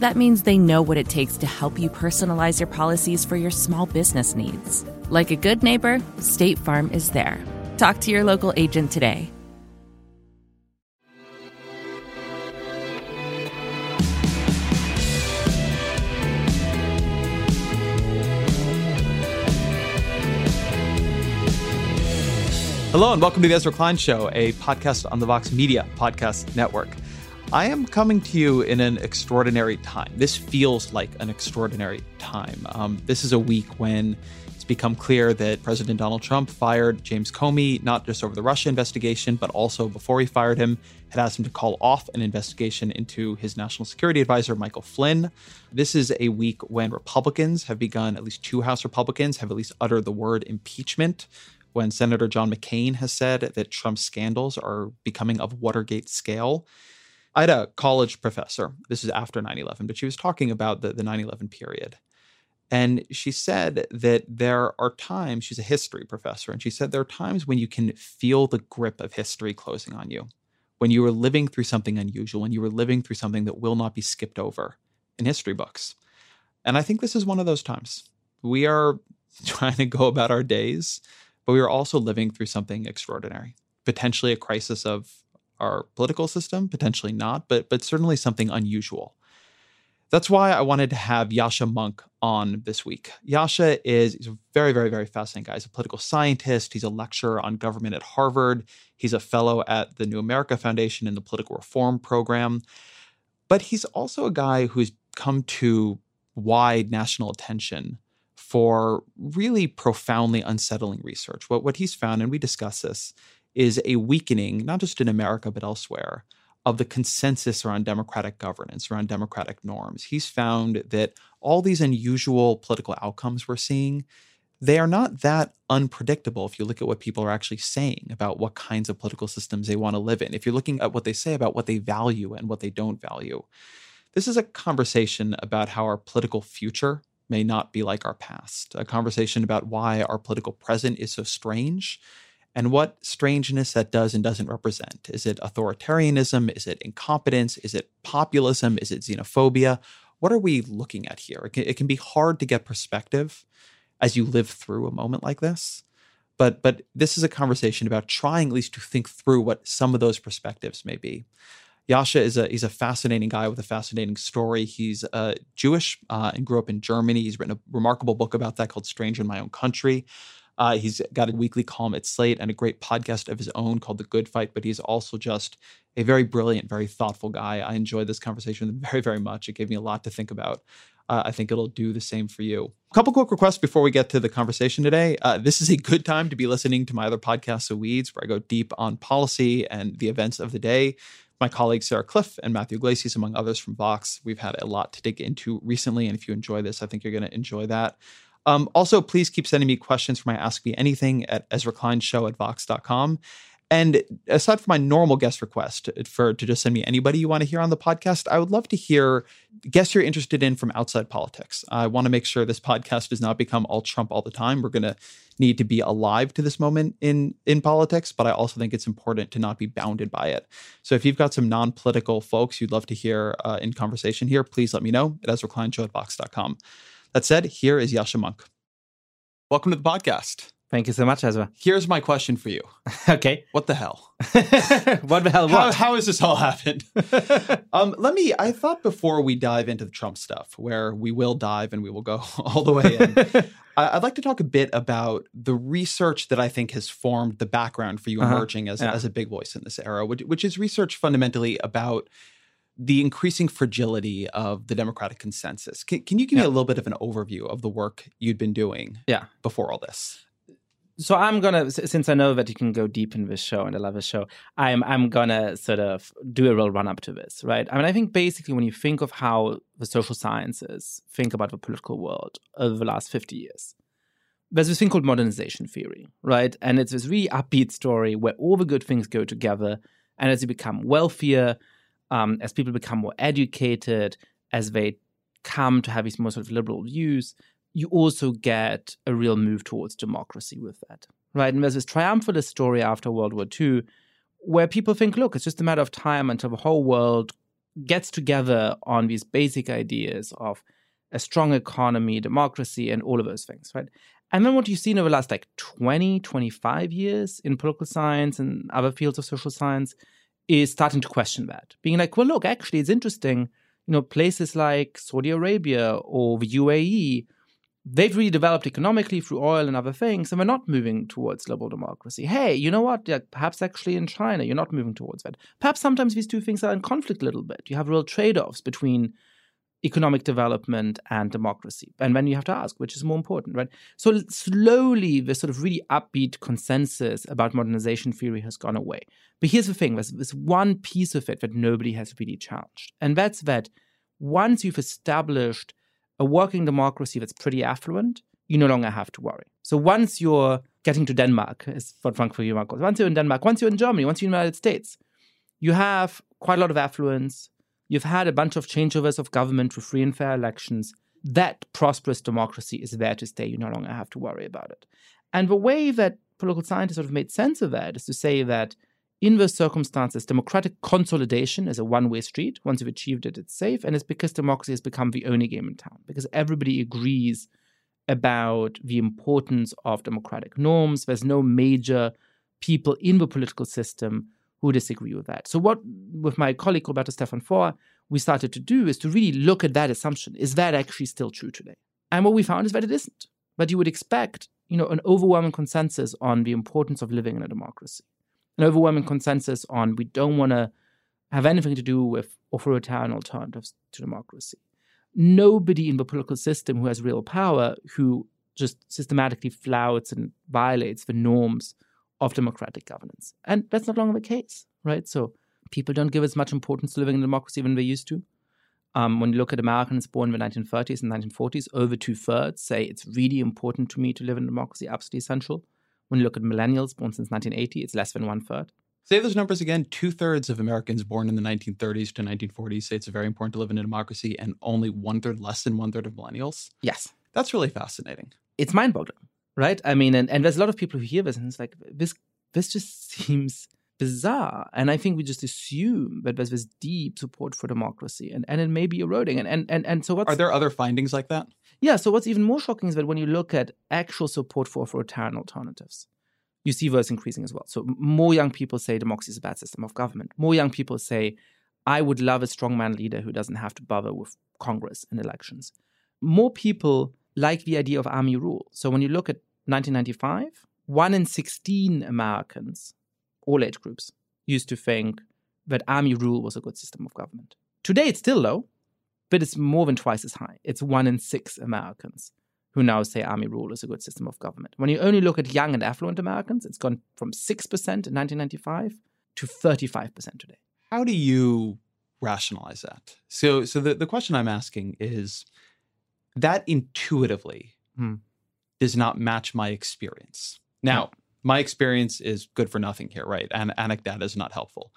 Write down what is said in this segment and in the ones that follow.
That means they know what it takes to help you personalize your policies for your small business needs. Like a good neighbor, State Farm is there. Talk to your local agent today. Hello, and welcome to the Ezra Klein Show, a podcast on the Vox Media Podcast Network. I am coming to you in an extraordinary time. This feels like an extraordinary time. Um, this is a week when it's become clear that President Donald Trump fired James Comey not just over the Russia investigation, but also before he fired him, had asked him to call off an investigation into his national security advisor, Michael Flynn. This is a week when Republicans have begun, at least two House Republicans have at least uttered the word impeachment. When Senator John McCain has said that Trump's scandals are becoming of Watergate scale. I had a college professor, this is after 9 11, but she was talking about the, the 9 11 period. And she said that there are times, she's a history professor, and she said there are times when you can feel the grip of history closing on you, when you are living through something unusual, when you are living through something that will not be skipped over in history books. And I think this is one of those times. We are trying to go about our days, but we are also living through something extraordinary, potentially a crisis of our political system, potentially not, but but certainly something unusual. That's why I wanted to have Yascha Mounk on this week. Yascha is he's a very, very, very fascinating guy. He's a political scientist. He's a lecturer on government at Harvard. He's a fellow at the New America Foundation in the Political Reform Program. But he's also a guy who's come to wide national attention for really profoundly unsettling research. What, what he's found, and we discuss this, is a weakening, not just in America, but elsewhere, of the consensus around democratic governance, around democratic norms. He's found that all these unusual political outcomes we're seeing, they are not that unpredictable if you look at what people are actually saying about what kinds of political systems they want to live in. If you're looking at what they say about what they value and what they don't value. This is a conversation about how our political future may not be like our past, a conversation about why our political present is so strange and what strangeness that does and doesn't represent. Is it authoritarianism? Is it incompetence? Is it populism? Is it xenophobia? What are we looking at here? It can, it can be hard to get perspective as you live through a moment like this. But, but this is a conversation about trying at least to think through what some of those perspectives may be. Yascha is a he's a fascinating guy with a fascinating story. He's uh, Jewish uh, and grew up in Germany. He's written a remarkable book about that called "Stranger in My Own Country." Uh, he's got a weekly column at Slate and a great podcast of his own called The Good Fight, but he's also just a very brilliant, very thoughtful guy. I enjoyed this conversation very, very much. It gave me a lot to think about. Uh, I think it'll do the same for you. A couple quick requests before we get to the conversation today. Uh, this is a good time to be listening to my other podcast, The Weeds, where I go deep on policy and the events of the day. My colleagues Sarah Kliff and Matthew Yglesias, among others from Vox, we've had a lot to dig into recently. And if you enjoy this, I think you're going to enjoy that. Um, also, please keep sending me questions for my Ask Me Anything at ezra EzraKleinShow at Vox.com. And aside from my normal guest request for to just send me anybody you want to hear on the podcast, I would love to hear guests you're interested in from outside politics. I want to make sure this podcast does not become all Trump all the time. We're going to need to be alive to this moment in in politics, but I also think it's important to not be bounded by it. So if you've got some non-political folks you'd love to hear uh, in conversation here, please let me know at EzraKleinShow at Vox.com. That said, here is Yascha Mounk. Welcome to the podcast. Thank you so much, Ezra. Here's my question for you. okay. What the hell? what the hell? How, What? how has this all happened? um, let me. I thought before we dive into the Trump stuff, where we will dive and we will go all the way in. I- I'd like to talk a bit about the research that I think has formed the background for you Uh-huh. emerging as, Yeah. as a big voice in this era, which, which is research fundamentally about the increasing fragility of the democratic consensus. Can, can you give me a little bit of an overview of the work you'd been doing Yeah. before all this? so I'm gonna, since I know that you can go deep in this show and I love this show, I'm I'm gonna sort of do a real run up to this, right? I mean, I think basically when you think of how the social sciences think about the political world over the last 50 years, there's this thing called modernization theory, right? And it's this really upbeat story where all the good things go together, and as you become wealthier, um, as people become more educated, as they come to have these more sort of liberal views, you also get a real move towards democracy with that, right? And there's this triumphalist story after World War II where people think, look, it's just a matter of time until the whole world gets together on these basic ideas of a strong economy, democracy, and all of those things, right? And then what you've seen over the last like 20, 25 years in political science and other fields of social science is starting to question that, being like, well, look, actually, it's interesting. You know, places like Saudi Arabia or the UAE, they've really developed economically through oil and other things, and we're not moving towards liberal democracy. Hey, you know what? Perhaps actually in China, you're not moving towards that. Perhaps sometimes these two things are in conflict a little bit. You have real trade offs between economic development and democracy. And then you have to ask, which is more important, right? So slowly, the sort of really upbeat consensus about modernization theory has gone away. But here's the thing there's, there's one piece of it that nobody has really challenged. And that's that once you've established a working democracy that's pretty affluent, you no longer have to worry. So once you're getting to Denmark, is what Francis Fukuyama calls, once you're in Denmark, once you're in Germany, once you're in the United States, you have quite a lot of affluence. You've had a bunch of changeovers of government for free and fair elections. That prosperous democracy is there to stay. You no longer have to worry about it. And the way that political scientists sort of made sense of that is to say that in those circumstances, democratic consolidation is a one way street. Once you've achieved it, it's safe. And it's because democracy has become the only game in town, because everybody agrees about the importance of democratic norms. There's no major people in the political system who disagree with that. So, what with my colleague Roberto Stefan Foa, we started to do is to really look at that assumption. Is that actually still true today? And what we found is that it isn't. But you would expect, you know, an overwhelming consensus on the importance of living in a democracy, an overwhelming consensus on we don't want to have anything to do with authoritarian alternatives to democracy. Nobody in the political system who has real power who just systematically flouts and violates the norms of democratic governance. And that's not longer the case, right? So people don't give as much importance to living in democracy than they used to. Um, when you look at Americans born in the 1930s and 1940s, over two thirds say it's really important to me to live in democracy, absolutely essential. When you look at millennials born since 1980, it's less than one third. Say those numbers again. Two thirds of Americans born in the 1930s to 1940s say it's very important to live in a democracy, and only one third, less than one third of millennials. Yes. That's really fascinating. It's mind boggling, right? I mean, and, and there's a lot of people who hear this and it's like, this, this just seems bizarre. And I think we just assume that there's this deep support for democracy and, and it may be eroding. And, and, and, and so what's Are there other findings like that? Yeah, so what's even more shocking is that when you look at actual support for authoritarian alternatives, you see those increasing as well. So more young people say democracy is a bad system of government. More young people say, I would love a strongman leader who doesn't have to bother with Congress and elections. More people like the idea of army rule. So when you look at 1995, one in 16 Americans, all age groups, used to think that army rule was a good system of government. Today it's still low, but it's more than twice as high. It's one in six Americans who now say army rule is a good system of government. When you only look at young and affluent Americans, it's gone from 6% in 1995 to 35% today. How do you rationalize that? So, so the, the question I'm asking is that intuitively Hmm. Does not match my experience. Now, my experience is good for nothing here, right? And anecdata is not helpful.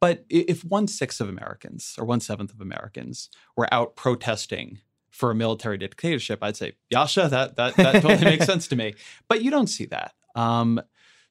But if one sixth of Americans or one seventh of Americans were out protesting for a military dictatorship, I'd say, Yascha, that that that totally makes sense to me. But you don't see that. Um,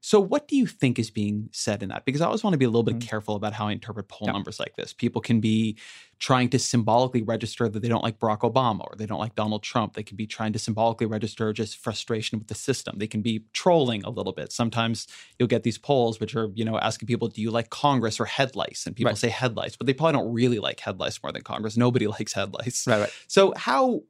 So, what do you think is being said in that? Because I always want to be a little bit Mm. careful about how I interpret poll Yeah. numbers like this. People can be trying to symbolically register that they don't like Barack Obama or they don't like Donald Trump. They can be trying to symbolically register just frustration with the system. They can be trolling a little bit. Sometimes you'll get these polls which are, you know, asking people, do you like Congress or head lice? And people Right. say head lice, but they probably don't really like head lice more than Congress. Nobody likes head lice. Right, right. So how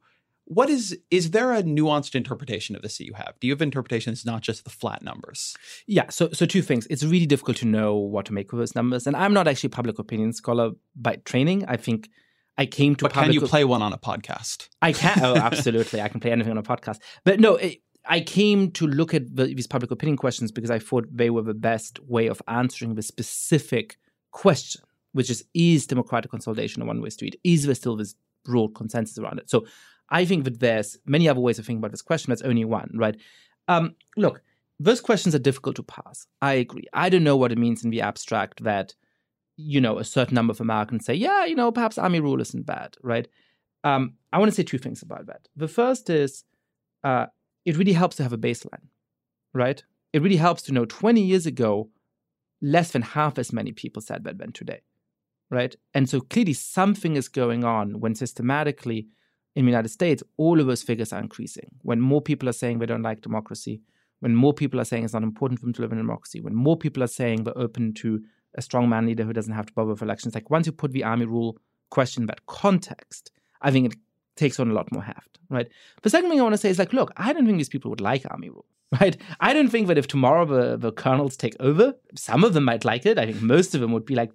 what is is there a nuanced interpretation of this that you have? Do you have interpretations not just the flat numbers? Yeah, so so two things. It's really difficult to know what to make of those numbers, and I'm not actually a public opinion scholar by training. I think I came to But can you play one on a podcast? I can. Oh, absolutely. I can play anything on a podcast. But no, it, I came to look at the, these public opinion questions because I thought they were the best way of answering the specific question, which is: Is democratic consolidation a one-way street? Is there still this broad consensus around it? So, I think that there's many other ways of thinking about this question. That's only one, right? Um, look, those questions are difficult to pass. I agree. I don't know what it means in the abstract that you know a certain number of Americans say, yeah, you know, perhaps army rule isn't bad, right? Um, I want to say two things about that. The first is uh, it really helps to have a baseline, right? It really helps to know 20 years ago, less than half as many people said that than today, right? And so clearly something is going on when systematically in the United States, all of those figures are increasing. When more people are saying they don't like democracy, when more people are saying it's not important for them to live in democracy, when more people are saying they're open to a strong man leader who doesn't have to bother with elections, like once you put the army rule question in that context, I think it takes on a lot more heft, right? The second thing I want to say is like, look, I don't think these people would like army rule, right? I don't think that if tomorrow the, the colonels take over, some of them might like it. I think most of them would be like,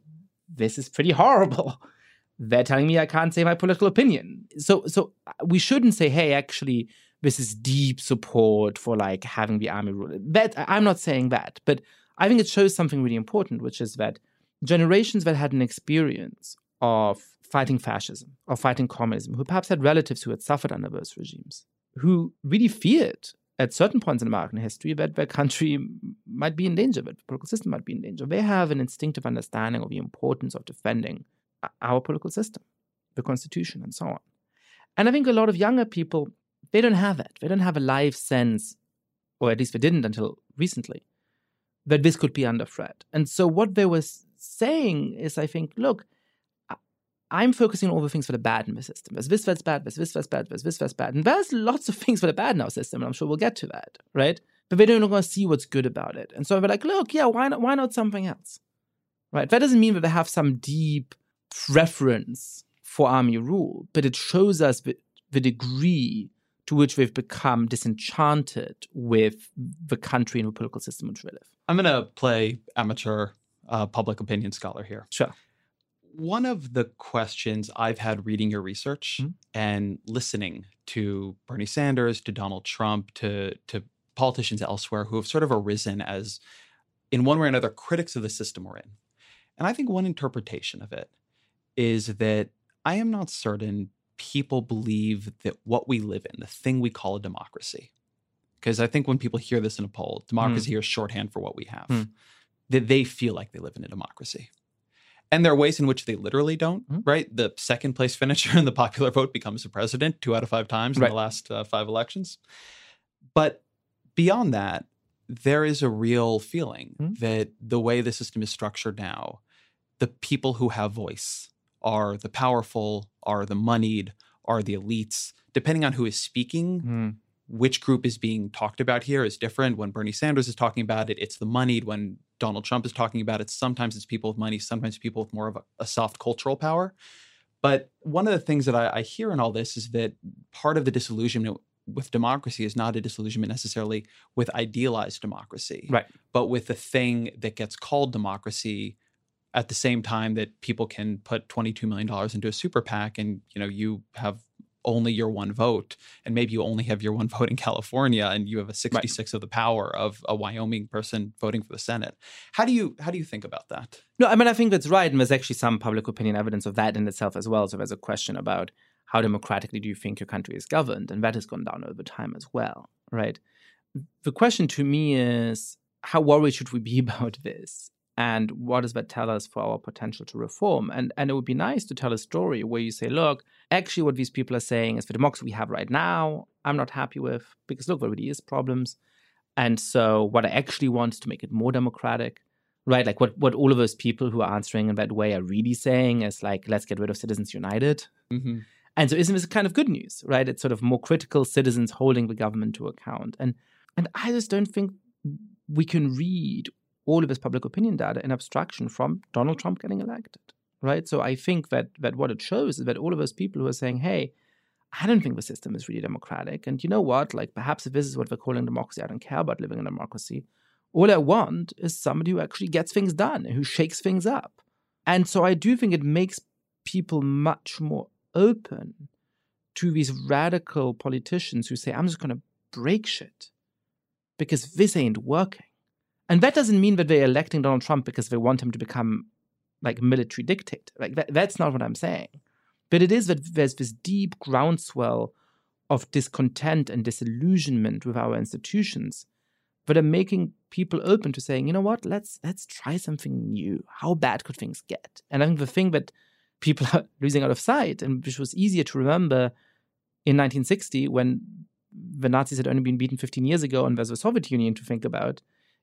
this is pretty horrible. They're telling me I can't say my political opinion. So, so we shouldn't say, hey, actually, this is deep support for like having the army rule. That I'm not saying that, but I think it shows something really important, which is that generations that had an experience of fighting fascism or fighting communism, who perhaps had relatives who had suffered under those regimes, who really feared at certain points in American history that their country might be in danger, that the political system might be in danger. They have an instinctive understanding of the importance of defending our political system, the Constitution, and so on. And I think a lot of younger people, they don't have that. They don't have a live sense, or at least they didn't until recently, that this could be under threat. And so what they were saying is, I think, look, I'm focusing on all the things that are bad in the system. There's this that's bad, there's this that's bad, there's this that's bad. And there's lots of things that are bad in our system, and I'm sure we'll get to that, right? But they don't want to see what's good about it. And so they're like, look, yeah, why not why not something else? Right? That doesn't mean that they have some deep preference for army rule, but it shows us the, the degree to which we've become disenchanted with the country and the political system in which they live. I'm going to play amateur uh, public opinion scholar here. Sure. One of the questions I've had reading your research Mhm. and listening to Bernie Sanders, to Donald Trump, to to politicians elsewhere who have sort of arisen as, in one way or another, critics of the system we're in. And I think one interpretation of it is that I am not certain people believe that what we live in, the thing we call a democracy, because I think when people hear this in a poll, democracy is shorthand for what we have, Mm. that they feel like they live in a democracy. And there are ways in which they literally don't, Mhm. right? The second place finisher in the popular vote becomes the president two out of five times in Right. the last uh, five elections. But beyond that, there is a real feeling Mhm. that the way the system is structured now, the people who have voice are the powerful, are the moneyed, are the elites. Depending on who is speaking, hmm. which group is being talked about here is different. When Bernie Sanders is talking about it, it's the moneyed. When Donald Trump is talking about it, sometimes it's people with money, sometimes people with more of a, a soft cultural power. But one of the things that I, I hear in all this is that part of the disillusionment with democracy is not a disillusionment necessarily with idealized democracy, Right. but with the thing that gets called democracy at the same time that people can put $22 million into a super PAC and you know you have only your one vote and maybe you only have your one vote in California and you have a 66 of the power of a Wyoming person voting for the Senate. How do you how do you think about that? No, I mean, I think that's right. And there's actually some public opinion evidence of that in itself as well. So there's a question about how democratically do you think your country is governed? And that has gone down over time as well, right? The question to me is how worried should we be about this? And what does that tell us for our potential to reform? And, and it would be nice to tell a story where you say, look, actually, what these people are saying is the democracy we have right now, I'm not happy with because look, there really is problems. And so, what I actually want is to make it more democratic, right? Like what what all of those people who are answering in that way are really saying is like, let's get rid of Citizens United. Mm-hmm. And so, isn't this kind of good news, right? It's sort of more critical citizens holding the government to account, and and I just don't think we can read all of this public opinion data in abstraction from Donald Trump getting elected, right? So I think that that what it shows is that all of those people who are saying, "Hey, I don't think the system is really democratic," and you know what? Like perhaps if this is what we're calling democracy, I don't care about living in a democracy. All I want is somebody who actually gets things done, who shakes things up, and so I do think it makes people much more open to these radical politicians who say, "I'm just going to break shit." Because this ain't working. And that doesn't mean that they're electing Donald Trump because they want him to become like military dictator. Like that, that's not what I'm saying. But it is that there's this deep groundswell of discontent and disillusionment with our institutions that are making people open to saying, you know what, let's let's try something new. How bad could things get? And I think the thing that people are losing out of sight, and which was easier to remember in 1960 when the Nazis had only been beaten 15 years ago and there's the Soviet Union to think about,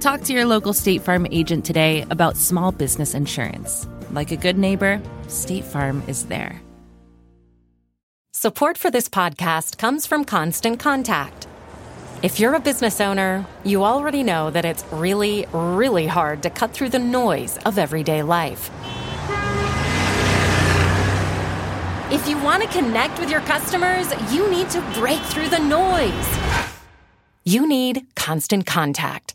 Talk to your local State Farm agent today about small business insurance. Like a good neighbor, State Farm is there. Support for this podcast comes from Constant Contact. If you're a business owner, you already know that it's really, really hard to cut through the noise of everyday life. If you want to connect with your customers, you need to break through the noise. You need Constant Contact.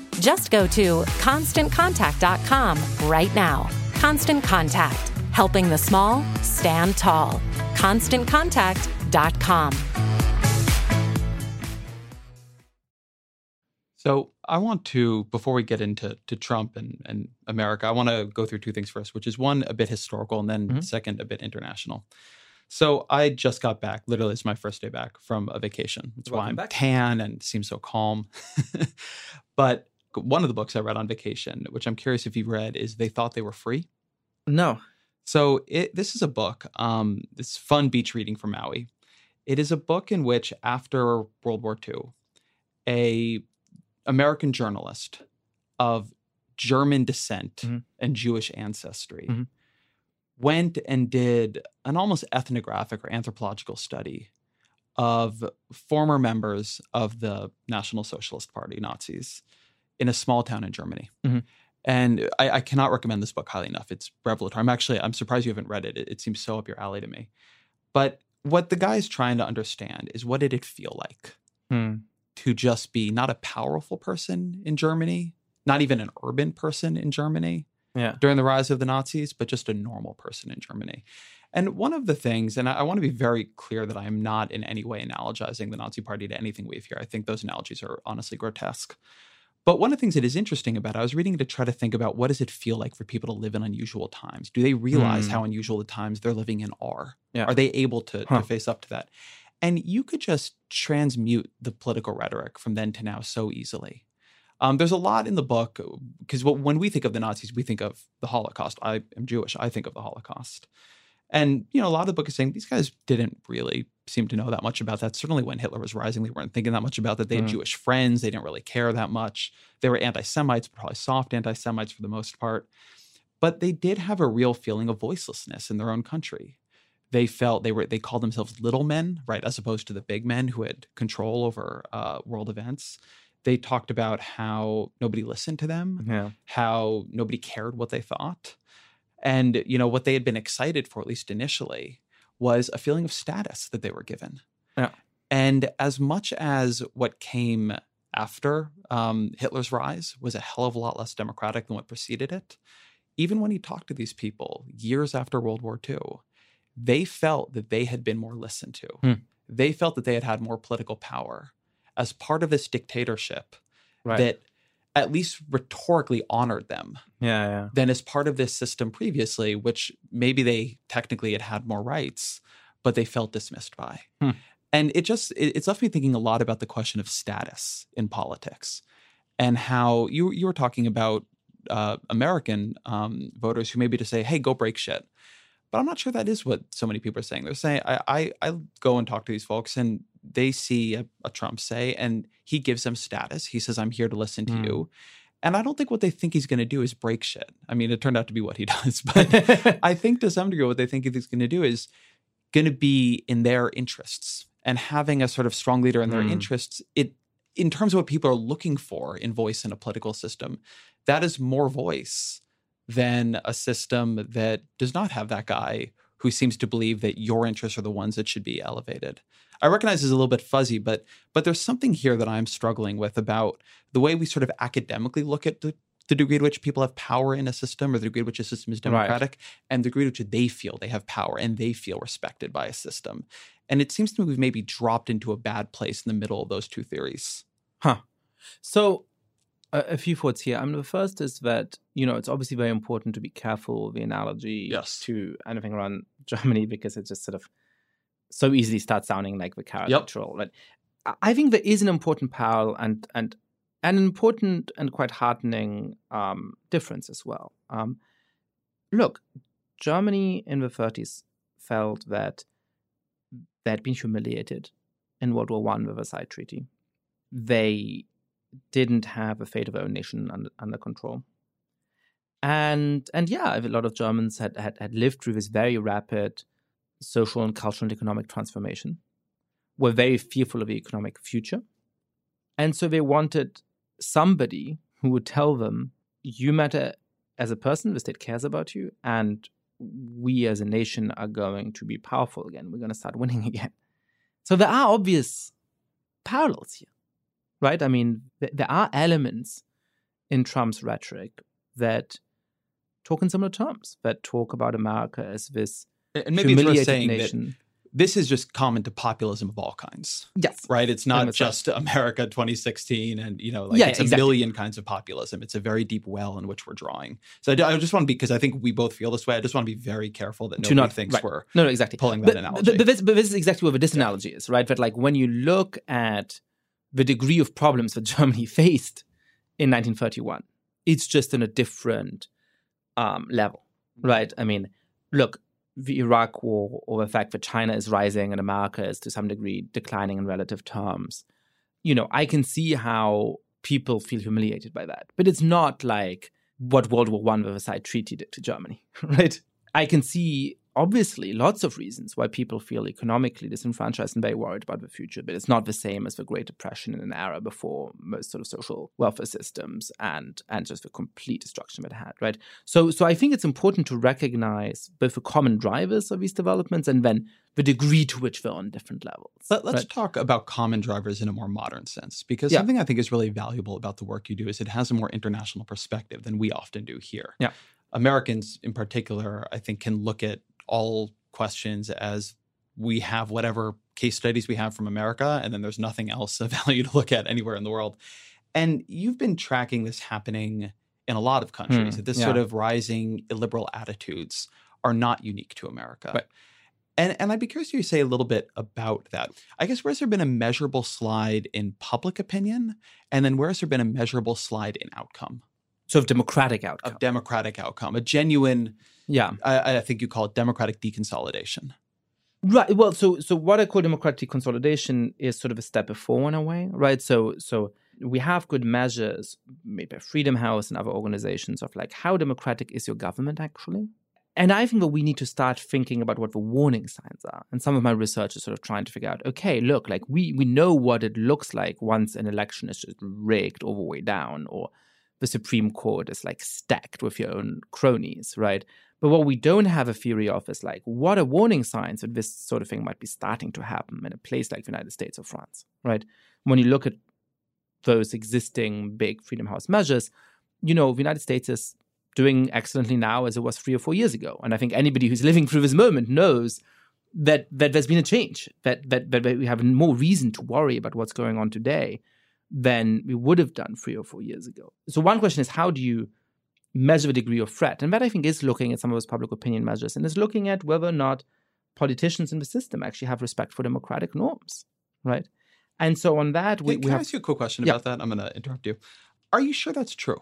Just go to constantcontact.com right now. Constant Contact, helping the small stand tall. ConstantContact.com. So I want to, before we get into to Trump and, and America, I want to go through two things first, which is one a bit historical and then Mm-hmm. second a bit international. So I just got back. Literally, it's my first day back from a vacation. That's why I'm back. tan and seem so calm. but one of the books I read on vacation, which I'm curious if you've read, is They Thought They Were Free. No. So it, this is a book. Um, it's fun beach reading from Maui. It is a book in which, after World War II, a American journalist of German descent Mhm. and Jewish ancestry Mhm. went and did an almost ethnographic or anthropological study of former members of the National Socialist Party, Nazis, in a small town in Germany. Mhm. And I, I cannot recommend this book highly enough. It's revelatory. I'm actually I'm surprised you haven't read it. it. It seems so up your alley to me. But what the guy is trying to understand is what did it feel like Hmm. to just be not a powerful person in Germany, not even an urban person in Germany Yeah. during the rise of the Nazis, but just a normal person in Germany. And one of the things, and I, I want to be very clear that I am not in any way analogizing the Nazi Party to anything we have here. I think those analogies are honestly grotesque. But one of the things that is interesting about it, I was reading it to try to think about what does it feel like for people to live in unusual times? Do they realize Hmm. how unusual the times they're living in are? Yeah. Are they able to, Huh. to face up to that? And you could just transmute the political rhetoric from then to now so easily. Um, there's a lot in the book because when we think of the Nazis, we think of the Holocaust. I am Jewish. I think of the Holocaust. And, you know, a lot of the book is saying these guys didn't really seem to know that much about that. Certainly when Hitler was rising, they weren't thinking that much about that. They had Mm. Jewish friends. They didn't really care that much. They were anti Semites, probably soft anti Semites for the most part. But they did have a real feeling of voicelessness in their own country. They felt they were, they called themselves little men, right? As opposed to the big men who had control over uh, world events. They talked about how nobody listened to them, Yeah. how nobody cared what they thought. And, you know, what they had been excited for, at least initially, was a feeling of status that they were given. Yeah. And as much as what came after um, Hitler's rise was a hell of a lot less democratic than what preceded it, even when he talked to these people years after World War II, they felt that they had been more listened to. Hmm. They felt that they had had more political power as part of this dictatorship Right. that at least rhetorically honored them yeah, yeah. than as part of this system previously, which maybe they technically had had more rights, but they felt dismissed by. Hmm. And it just it, it's left me thinking a lot about the question of status in politics and how you you were talking about uh, American um, voters who maybe to say, "Hey, go break shit." But I'm not sure that is what so many people are saying. They're saying, I, I, I go and talk to these folks and they see a, a Trump say, and he gives them status. He says, I'm here to listen to Hmm. you. And I don't think what they think he's going to do is break shit. I mean, it turned out to be what he does. But I think to some degree, what they think he's going to do is going to be in their interests. And having a sort of strong leader in their Hmm. interests, it in terms of what people are looking for in voice in a political system, that is more voice than a system that does not have that guy who seems to believe that your interests are the ones that should be elevated. I recognize it's a little bit fuzzy, but but there's something here that I'm struggling with about the way we sort of academically look at the, the degree to which people have power in a system or the degree to which a system is Right. democratic and the degree to which they feel they have power and they feel respected by a system. And it seems to me we've maybe dropped into a bad place in the middle of those two theories. Huh. So, a, few thoughts here. I mean, the first is that you know it's obviously very important to be careful with the analogy Yes. to anything around Germany because it just sort of so easily starts sounding like the caricature. But I- I think there is an important parallel and and an important and quite heartening um, difference as well. Um, look, Germany in the 30s felt that they had been humiliated in World War One with the Versailles Treaty. They didn't have a fate of their own nation under, under control. And and yeah, a lot of Germans had, had, had lived through this very rapid social and cultural and economic transformation, were very fearful of the economic future. And so they wanted somebody who would tell them, you matter as a person, the state cares about you, and we as a nation are going to be powerful again. We're going to start winning again. So there are obvious parallels here, right? I mean, th- there are elements in Trump's rhetoric that talk in similar terms, that talk about America as this And maybe it's worth saying that nation. this is just common to populism of all kinds. yes. right? It's not just America 2016 and, you know, like Yeah, it's a million kinds of populism. It's a very deep well in which we're drawing. So I, I just want to be, because I think we both feel this way, I just want to be very careful that nobody not- thinks right. we're No, no, exactly. pulling that but, analogy. But, but, this, but this is exactly what the disanalogy is, right? That like when you look at the degree of problems that Germany faced in 1931, it's just on a different um, level, right? I mean, look, the Iraq War or the fact that China is rising and America is to some degree declining in relative terms, you know, I can see how people feel humiliated by that. But it's not like what World War One, the Versailles Treaty did to Germany, right? I can see obviously lots of reasons why people feel economically disenfranchised and very worried about the future, but it's not the same as the Great Depression in an era before most sort of social welfare systems and and just the complete destruction it had, right? So so I think it's important to recognize both the common drivers of these developments and then the degree to which they're on different levels. Let, us right? talk about common drivers in a more modern sense, because Yeah. something I think is really valuable about the work you do is it has a more international perspective than we often do here. Yeah. Americans, in particular, I think, can look at all questions as we have whatever case studies we have from America, and then there's nothing else of value to look at anywhere in the world. And you've been tracking this happening in a lot of countries. Hmm, that this yeah. sort of rising illiberal attitudes are not unique to America. Right. And and I'd be curious to say a little bit about that. I guess where's there been a measurable slide in public opinion, and then where's there been a measurable slide in outcome, So of democratic outcome. of democratic outcome, a genuine, yeah. I, I think you call it democratic deconsolidation. Right. Well, so so what I call democratic consolidation is sort of a step before in a way, right? So so we have good measures made by Freedom House and other organizations of like how democratic is your government actually, and I think that we need to start thinking about what the warning signs are. And some of my research is sort of trying to figure out, okay, look, like we we know what it looks like once an election is just rigged all the way down, or the Supreme Court is like stacked with your own cronies, right? But what we don't have a theory of is like what are warning signs that this sort of thing might be starting to happen in a place like the United States or France, right? When you look at those existing big Freedom House measures, you know, the United States is doing excellently now as it was three or four years ago. And I think anybody who's living through this moment knows that that there's been a change, that that, that we have more reason to worry about what's going on today than we would have done three or four years ago. So one question is how do you measure the degree of threat? And that I think is looking at some of those public opinion measures and is looking at whether or not politicians in the system actually have respect for democratic norms, right? And so on that, we, can, we I have. ask you a quick question Yeah. about that? I'm going to interrupt you. Are you sure that's true?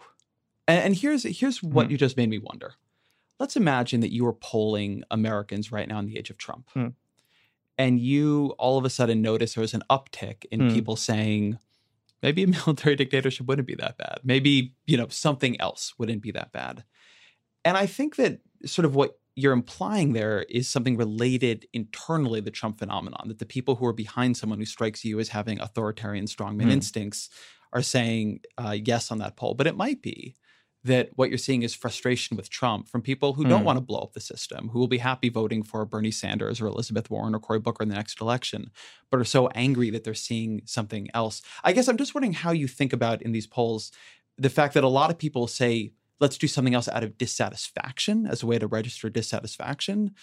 And, and here's here's what Mhm. you just made me wonder. Let's imagine that you were polling Americans right now in the age of Trump, Mm. and you all of a sudden notice there was an uptick in Mm. people saying maybe a military dictatorship wouldn't be that bad. Maybe you know something else wouldn't be that bad. And I think that sort of what you're implying there is something related internally the Trump phenomenon that the people who are behind someone who strikes you as having authoritarian strongman Hmm. instincts are saying uh, yes on that poll. But it might be that what you're seeing is frustration with Trump from people who don't Hmm. want to blow up the system, who will be happy voting for Bernie Sanders or Elizabeth Warren or Cory Booker in the next election, but are so angry that they're seeing something else. I guess I'm just wondering how you think about in these polls the fact that a lot of people say, let's do something else out of dissatisfaction as a way to register dissatisfaction,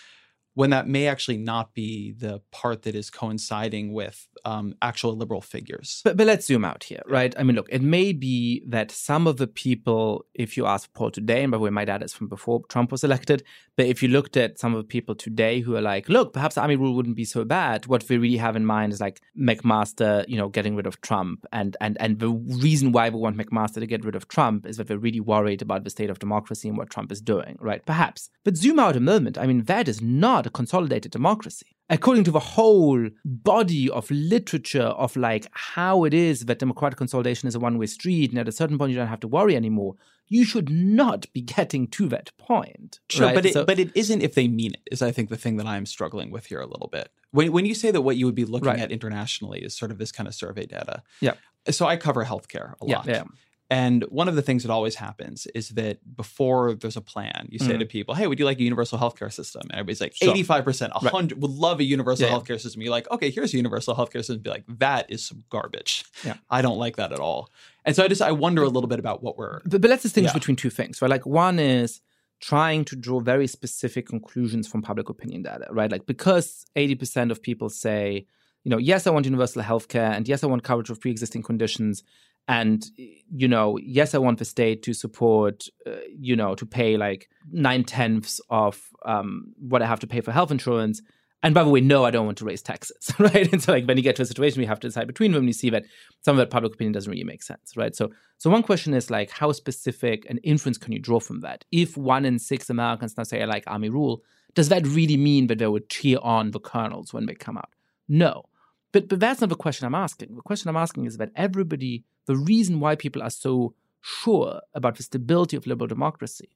when that may actually not be the part that is coinciding with um, actual liberal figures. But, but let's zoom out here, right? I mean, look, it may be that some of the people, if you ask poll today, and by the way, my dad is from before Trump was elected, but if you looked at some of the people today who are like, look, perhaps army rule wouldn't be so bad, what we really have in mind is like McMaster, you know, getting rid of Trump. And, and, and the reason why we want McMaster to get rid of Trump is that we're really worried about the state of democracy and what Trump is doing, right? Perhaps. But zoom out a moment. I mean, that is not a consolidated democracy according to the whole body of literature of like how it is that democratic consolidation is a one-way street and at a certain point you don't have to worry anymore you should not be getting to that point Sure, right? but it, So- but it isn't if they mean it. Is I think the thing that I'm struggling with here a little bit. When when you say that what you would be looking Right. at internationally is sort of this kind of survey data. Yeah. So I cover healthcare a yeah, lot. yeah. And one of the things that always happens is that before there's a plan, you say Mhm. to people, "Hey, would you like a universal healthcare system?" And everybody's like, Sure. "85 percent, Right. hundred would love a universal Yeah, yeah. healthcare system." You're like, "Okay, here's a universal healthcare system." Be like, "That is some garbage. Yeah. I don't like that at all." And so I just I wonder a little bit about what we're But, but let's distinguish Yeah. between two things, right? Like one is trying to draw very specific conclusions from public opinion data, right? Like because 80% of people say, you know, yes, I want universal healthcare, and yes, I want coverage of pre-existing conditions, and you know, yes, I want the state to support, uh, you know, to pay like nine tenths of um, what I have to pay for health insurance. And by the way, no, I don't want to raise taxes, right? And so, like, when you get to a situation, we have to decide between them. You see that some of that public opinion doesn't really make sense, right? So, so one question is like, how specific an inference can you draw from that? If one in six Americans now say like army rule, does that really mean that they would cheer on the colonels when they come out? No. But but that's not the question I'm asking. The question I'm asking is that everybody, the reason why people are so sure about the stability of liberal democracy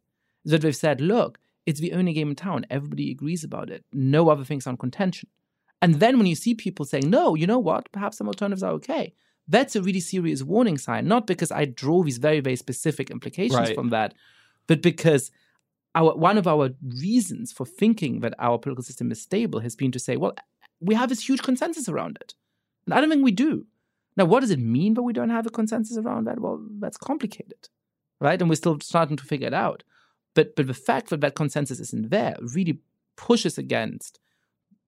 is that they've said, look, it's the only game in town. Everybody agrees about it. No other things are on contention. And then when you see people saying, no, you know what, perhaps some alternatives are okay, that's a really serious warning sign, not because I draw these very, very specific implications Right. from that, but because our one of our reasons for thinking that our political system is stable has been to say, well, we have this huge consensus around it. And I don't think we do. Now, what does it mean that we don't have a consensus around that? Well, that's complicated, right? And we're still starting to figure it out. But but the fact that that consensus isn't there really pushes against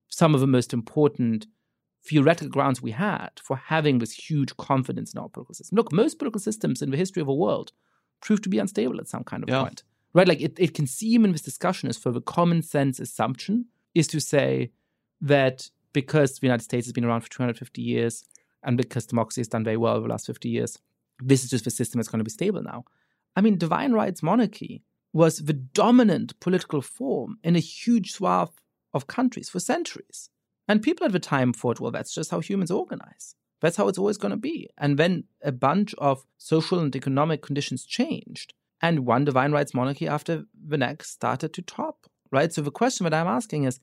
some of the most important theoretical grounds we had for having this huge confidence in our political system. Look, most political systems in the history of the world prove to be unstable at some kind of Yeah. point. Right? Like it, it can seem in this discussion as for the common sense assumption is to say that because the United States has been around for 250 years and because democracy has done very well over the last 50 years, this is just the system that's going to be stable now. I mean, divine rights monarchy was the dominant political form in a huge swath of countries for centuries. And people at the time thought, well, that's just how humans organize. That's how it's always going to be. And then a bunch of social and economic conditions changed. And one divine rights monarchy after the next started to top, right? So the question that I'm asking is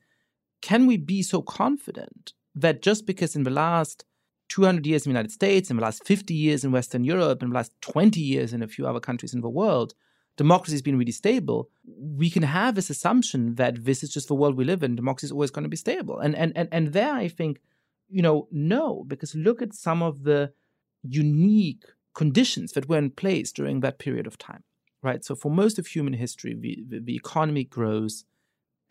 can we be so confident that just because in the last 200 years in the United States, in the last 50 years in Western Europe, in the last 20 years in a few other countries in the world, democracy has been really stable, we can have this assumption that this is just the world we live in. Democracy is always going to be stable. And, and, and, and there, I think, you know, no, because look at some of the unique conditions that were in place during that period of time, right? So for most of human history, the, the, the economy grows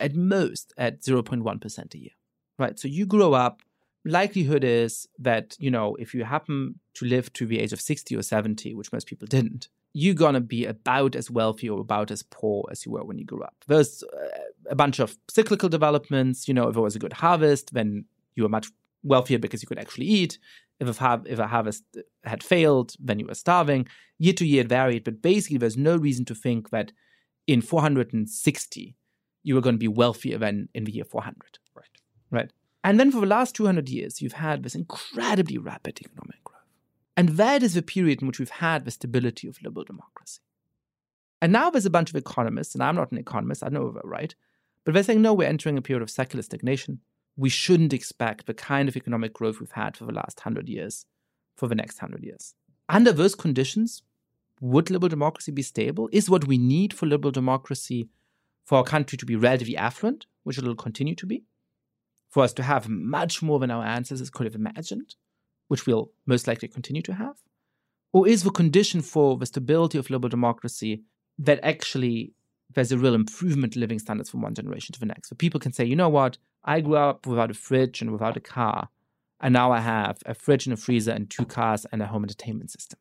at most at 0.1% a year, right? So you grow up, likelihood is that, you know, if you happen to live to the age of 60 or 70, which most people didn't, you're going to be about as wealthy or about as poor as you were when you grew up. There's uh, a bunch of cyclical developments. You know, if it was a good harvest, then you were much wealthier because you could actually eat. If a, if a harvest had failed, then you were starving. Year to year it varied, but basically there's no reason to think that in 460 you were going to be wealthier than in the year 400. Right. Right. And then for the last 200 years, you've had this incredibly rapid economic growth. And that is the period in which we've had the stability of liberal democracy. And now there's a bunch of economists, and I'm not an economist, I know they're right, but they're saying, no, we're entering a period of secular stagnation. We shouldn't expect the kind of economic growth we've had for the last 100 years for the next 100 years. Under those conditions, would liberal democracy be stable? Is what we need for liberal democracy for our country to be relatively affluent, which it will continue to be, for us to have much more than our ancestors could have imagined, which we'll most likely continue to have? Or is the condition for the stability of liberal democracy that actually there's a real improvement in living standards from one generation to the next? So people can say, you know what, I grew up without a fridge and without a car, and now I have a fridge and a freezer and two cars and a home entertainment system.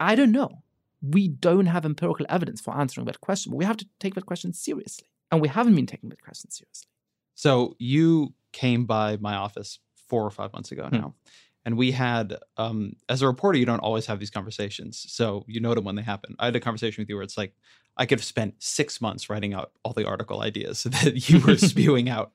I don't know we don't have empirical evidence for answering that question, but we have to take that question seriously. And we haven't been taking that question seriously. So you came by my office four or five months ago hmm. now. And we had, um, as a reporter, you don't always have these conversations. So you know them when they happen. I had a conversation with you where it's like, I could have spent six months writing out all the article ideas that you were spewing out.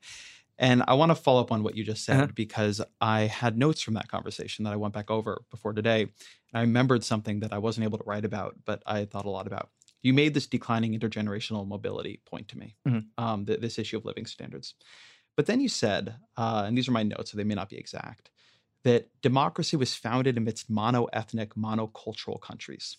And I want to follow up on what you just said uh-huh. because I had notes from that conversation that I went back over before today. And I remembered something that I wasn't able to write about, but I thought a lot about. You made this declining intergenerational mobility point to me, mm-hmm. um, th- this issue of living standards. But then you said, uh, and these are my notes, so they may not be exact, that democracy was founded amidst mono ethnic, monocultural countries.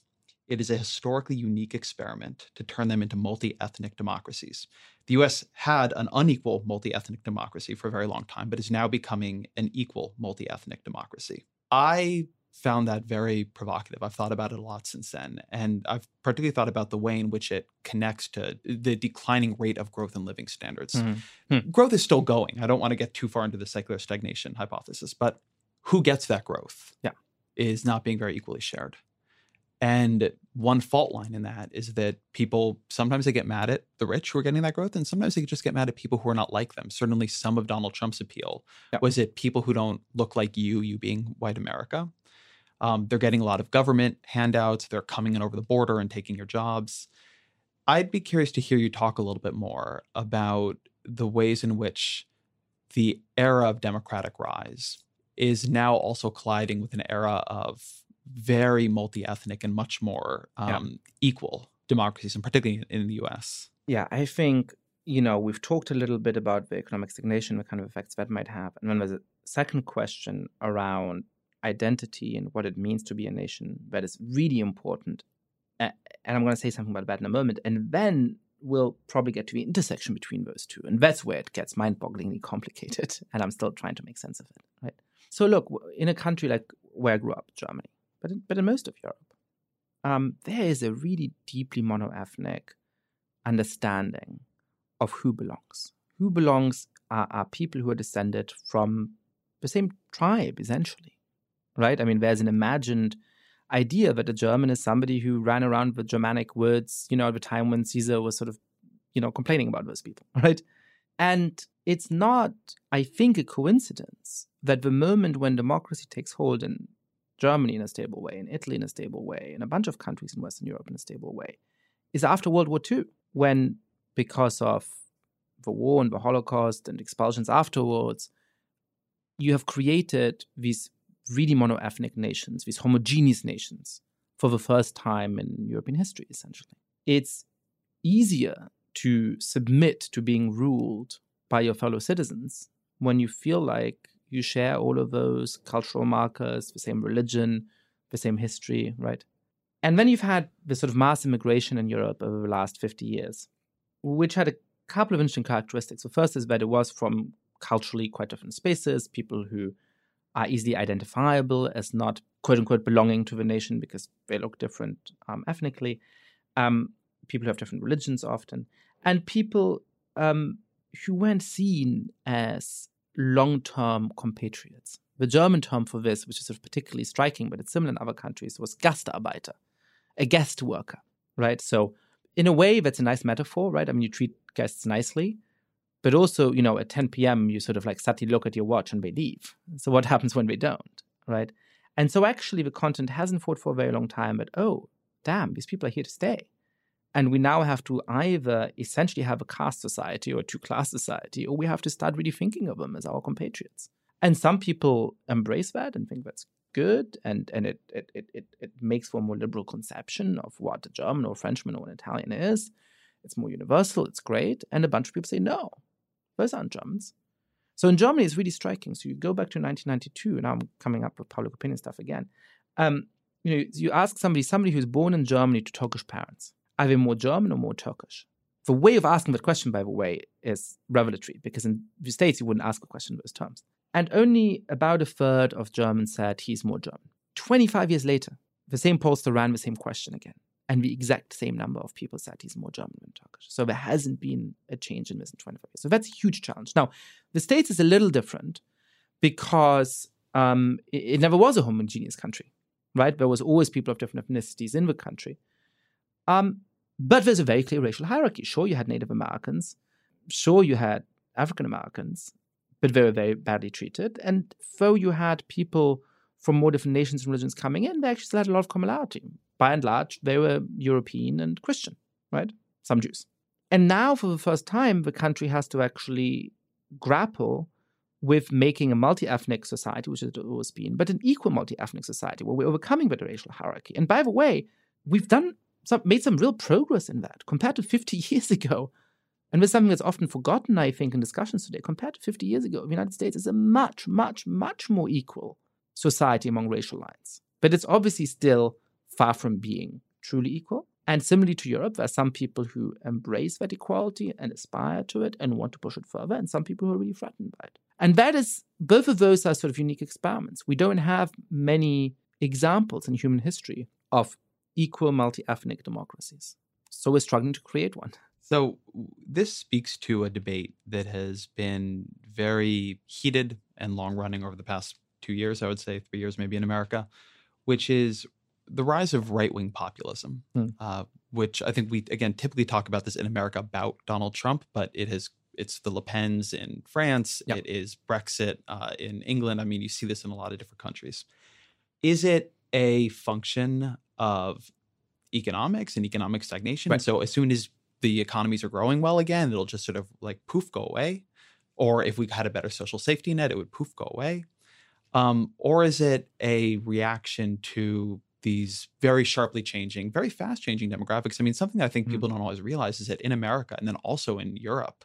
It is a historically unique experiment to turn them into multi ethnic democracies. The US had an unequal multi ethnic democracy for a very long time, but is now becoming an equal multi ethnic democracy. I found that very provocative. I've thought about it a lot since then. And I've particularly thought about the way in which it connects to the declining rate of growth in living standards. Mm-hmm. Hmm. Growth is still going. I don't want to get too far into the secular stagnation hypothesis, but who gets that growth? Yeah. Is not being very equally shared. And one fault line in that is that people sometimes they get mad at the rich who are getting that growth, and sometimes they just get mad at people who are not like them. Certainly, some of Donald Trump's appeal was it people who don't look like you, you being white America. Um, they're getting a lot of government handouts. They're coming in over the border and taking your jobs. I'd be curious to hear you talk a little bit more about the ways in which the era of democratic rise is now also colliding with an era of very multi-ethnic and much more um, yeah. equal democracies, and particularly in the U.S. Yeah, I think you know we've talked a little bit about the economic stagnation, the kind of effects that might have, and then there's a second question around identity and what it means to be a nation that is really important. And I'm going to say something about that in a moment, and then we'll probably get to the intersection between those two, and that's where it gets mind-bogglingly complicated. And I'm still trying to make sense of it, right? So look, in a country like where I grew up, Germany, but in, but in most of Europe, um, there is a really deeply monoethnic understanding of who belongs. Who belongs are, are people who are descended from the same tribe, essentially, right? I mean, there's an imagined idea that a German is somebody who ran around with Germanic words, you know, at the time when Caesar was sort of, you know, complaining about those people, right? And it's not, I think, a coincidence that the moment when democracy takes hold in Germany in a stable way, in Italy in a stable way, in a bunch of countries in Western Europe in a stable way, is after World War II, when because of the war and the Holocaust and expulsions afterwards, you have created these really mono-ethnic nations, these homogeneous nations, for the first time in European history, essentially. It's easier to submit to being ruled by your fellow citizens when you feel like you share all of those cultural markers, the same religion, the same history, right? And then you've had the sort of mass immigration in Europe over the last 50 years, which had a couple of interesting characteristics. The first is that it was from culturally quite different spaces, people who are easily identifiable as not quote unquote belonging to the nation because they look different um, ethnically, um, people who have different religions often, and people um, who weren't seen as long term compatriots. The German term for this, which is sort of particularly striking, but it's similar in other countries, was Gastarbeiter, a guest worker, right? So, in a way, that's a nice metaphor, right? I mean, you treat guests nicely, but also, you know, at 10 p.m., you sort of like suddenly look at your watch and they leave. So, what happens when they don't, right? And so, actually, the content hasn't thought for a very long time, but oh, damn, these people are here to stay. And we now have to either essentially have a caste society or a two class society, or we have to start really thinking of them as our compatriots. And some people embrace that and think that's good and, and it, it, it, it makes for a more liberal conception of what a German or Frenchman or an Italian is. It's more universal, it's great. And a bunch of people say, no, those aren't Germans. So in Germany, it's really striking. So you go back to 1992, now I'm coming up with public opinion stuff again. Um, you know, you ask somebody, somebody who's born in Germany to Turkish parents, more German or more Turkish? The way of asking that question, by the way, is revelatory because in the States you wouldn't ask a question in those terms. And only about a third of Germans said he's more German. 25 years later, the same pollster ran the same question again. And the exact same number of people said he's more German than Turkish. So there hasn't been a change in this in 25 years. So that's a huge challenge. Now, the States is a little different because um, it, it never was a homogeneous country, right? There was always people of different ethnicities in the country. Um, but there's a very clear racial hierarchy. Sure, you had Native Americans. Sure, you had African Americans, but they were very badly treated. And though you had people from more different nations and religions coming in, they actually still had a lot of commonality. By and large, they were European and Christian, right? Some Jews. And now, for the first time, the country has to actually grapple with making a multi ethnic society, which it always been, but an equal multi ethnic society where we're overcoming the racial hierarchy. And by the way, we've done some, made some real progress in that compared to 50 years ago. And with something that's often forgotten, I think, in discussions today, compared to 50 years ago, the United States is a much, much, much more equal society among racial lines. But it's obviously still far from being truly equal. And similarly to Europe, there are some people who embrace that equality and aspire to it and want to push it further, and some people who are really threatened by it. And that is, both of those are sort of unique experiments. We don't have many examples in human history of equal multi ethnic democracies. So we're struggling to create one. So this speaks to a debate that has been very heated and long running over the past two years, I would say, three years maybe in America, which is the rise of right wing populism, hmm. uh, which I think we again typically talk about this in America about Donald Trump, but it has it's the Le Pens in France, yep. it is Brexit uh, in England. I mean, you see this in a lot of different countries. Is it a function of economics and economic stagnation. Right. So as soon as the economies are growing well again, it'll just sort of like poof go away. Or if we had a better social safety net, it would poof go away. Um, or is it a reaction to these very sharply changing, very fast changing demographics? I mean, something I think mm-hmm. people don't always realize is that in America and then also in Europe,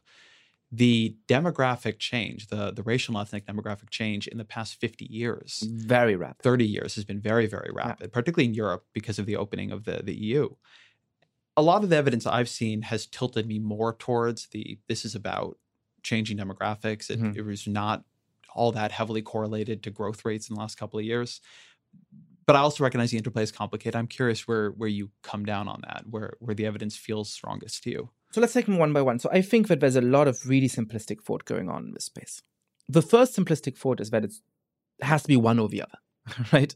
the demographic change, the, the racial and ethnic demographic change in the past 50 years, very rapid. 30 years has been very, very rapid, yeah. particularly in Europe because of the opening of the, the EU. A lot of the evidence I've seen has tilted me more towards the this is about changing demographics. It, mm-hmm. it was not all that heavily correlated to growth rates in the last couple of years. But I also recognize the interplay is complicated. I'm curious where where you come down on that, where where the evidence feels strongest to you. So let's take them one by one. So I think that there's a lot of really simplistic thought going on in this space. The first simplistic thought is that it has to be one or the other, right?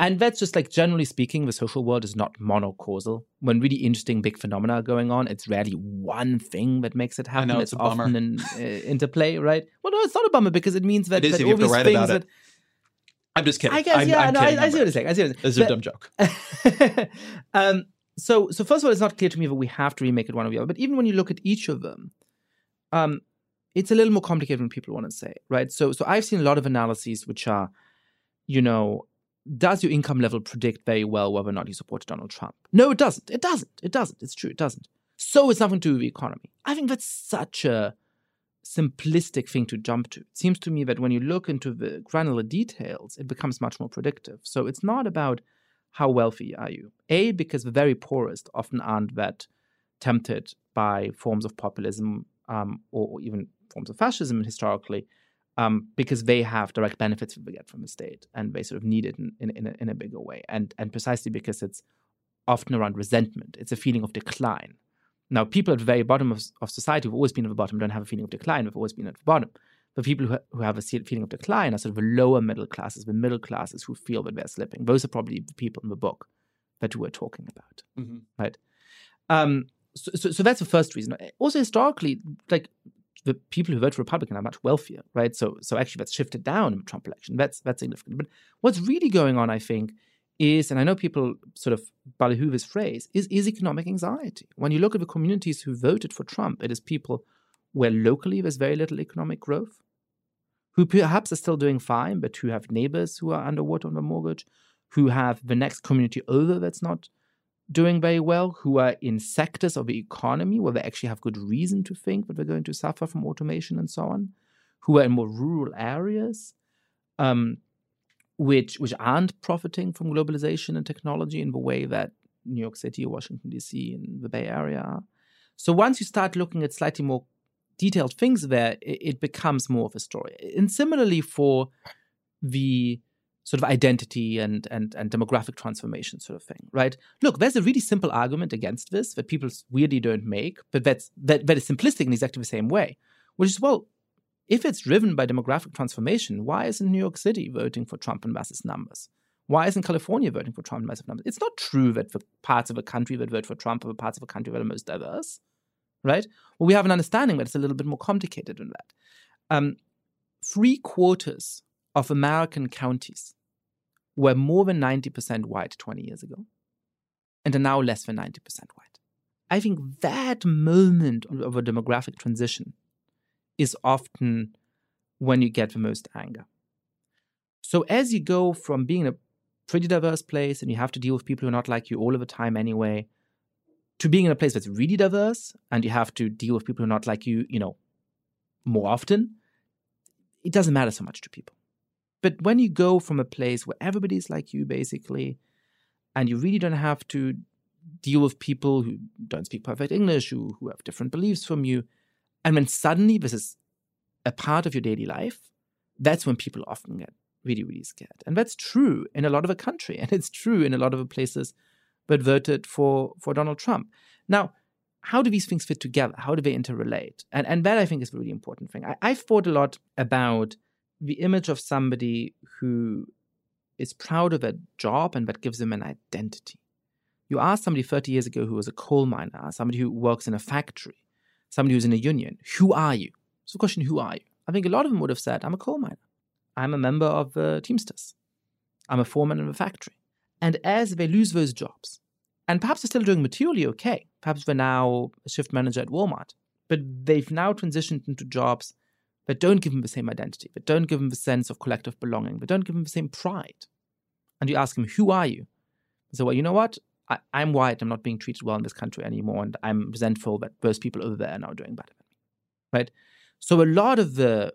And that's just like generally speaking, the social world is not monocausal. When really interesting big phenomena are going on, it's rarely one thing that makes it happen. Know, it's, it's often an uh, interplay, right? Well, no, it's not a bummer because it means that, it is that if you have to write things about that, it. I'm just kidding. I guess, I'm, yeah, I'm no, kidding, I, I see what you're saying. I see what you're saying. This is a dumb joke. um, so so first of all, it's not clear to me that we have to remake it one or the other. But even when you look at each of them, um, it's a little more complicated than people want to say, right? So so I've seen a lot of analyses which are, you know, does your income level predict very well whether or not you support Donald Trump? No, it doesn't. It doesn't. It doesn't. It's true. It doesn't. So it's nothing to do with the economy. I think that's such a simplistic thing to jump to. It seems to me that when you look into the granular details, it becomes much more predictive. So it's not about how wealthy are you. A, because the very poorest often aren't that tempted by forms of populism um, or, even forms of fascism historically, um, because they have direct benefits that they get from the state and they sort of need it in, in, in, a, in a bigger way. And, and precisely because it's often around resentment, it's a feeling of decline now, people at the very bottom of, of society who've always been at the bottom don't have a feeling of decline, they've always been at the bottom. But people who, who have a feeling of decline are sort of the lower middle classes, the middle classes who feel that they're slipping. Those are probably the people in the book that we're talking about, mm-hmm. right? Um, so, so, so, that's the first reason. Also, historically, like the people who vote for Republican are much wealthier, right? So, so actually, that's shifted down in the Trump election. That's that's significant. But what's really going on, I think, is, and I know people sort of ballyhoo this phrase, is, is economic anxiety. When you look at the communities who voted for Trump, it is people where locally there's very little economic growth, who perhaps are still doing fine, but who have neighbors who are underwater on the mortgage, who have the next community over that's not doing very well, who are in sectors of the economy where they actually have good reason to think that they're going to suffer from automation and so on, who are in more rural areas. Um, which which aren't profiting from globalization and technology in the way that New York City Washington D.C. and the Bay Area are. So once you start looking at slightly more detailed things there, it, becomes more of a story. And similarly for the sort of identity and, and and demographic transformation sort of thing, right? Look, there's a really simple argument against this that people weirdly don't make, but that's that, that is simplistic in exactly the same way, which is well, if it's driven by demographic transformation, why isn't New York City voting for Trump in massive numbers? Why isn't California voting for Trump in massive numbers? It's not true that the parts of a country that vote for Trump are the parts of a country that are most diverse, right? Well, we have an understanding that it's a little bit more complicated than that. Um, three quarters of American counties were more than 90% white 20 years ago and are now less than 90% white. I think that moment of a demographic transition is often when you get the most anger. So as you go from being a pretty diverse place and you have to deal with people who are not like you all of the time anyway, to being in a place that's really diverse and you have to deal with people who are not like you, you know, more often, it doesn't matter so much to people. But when you go from a place where everybody's like you, basically, and you really don't have to deal with people who don't speak perfect English, who, who have different beliefs from you, and when suddenly this is a part of your daily life, that's when people often get really, really scared. And that's true in a lot of a country. And it's true in a lot of places that voted for, for Donald Trump. Now, how do these things fit together? How do they interrelate? And, and that I think is a really important thing. I, I've thought a lot about the image of somebody who is proud of a job and that gives them an identity. You ask somebody 30 years ago who was a coal miner, somebody who works in a factory, somebody who's in a union, who are you? So the question, who are you? I think a lot of them would have said, I'm a coal miner. I'm a member of uh, Teamsters. I'm a foreman in a factory. And as they lose those jobs, and perhaps they're still doing materially okay, perhaps they're now a shift manager at Walmart, but they've now transitioned into jobs that don't give them the same identity, that don't give them the sense of collective belonging, that don't give them the same pride. And you ask them, who are you? So, well, you know what? I, am white, I'm not being treated well in this country anymore, and I'm resentful that those people over there are now doing better than me. Right? So a lot of the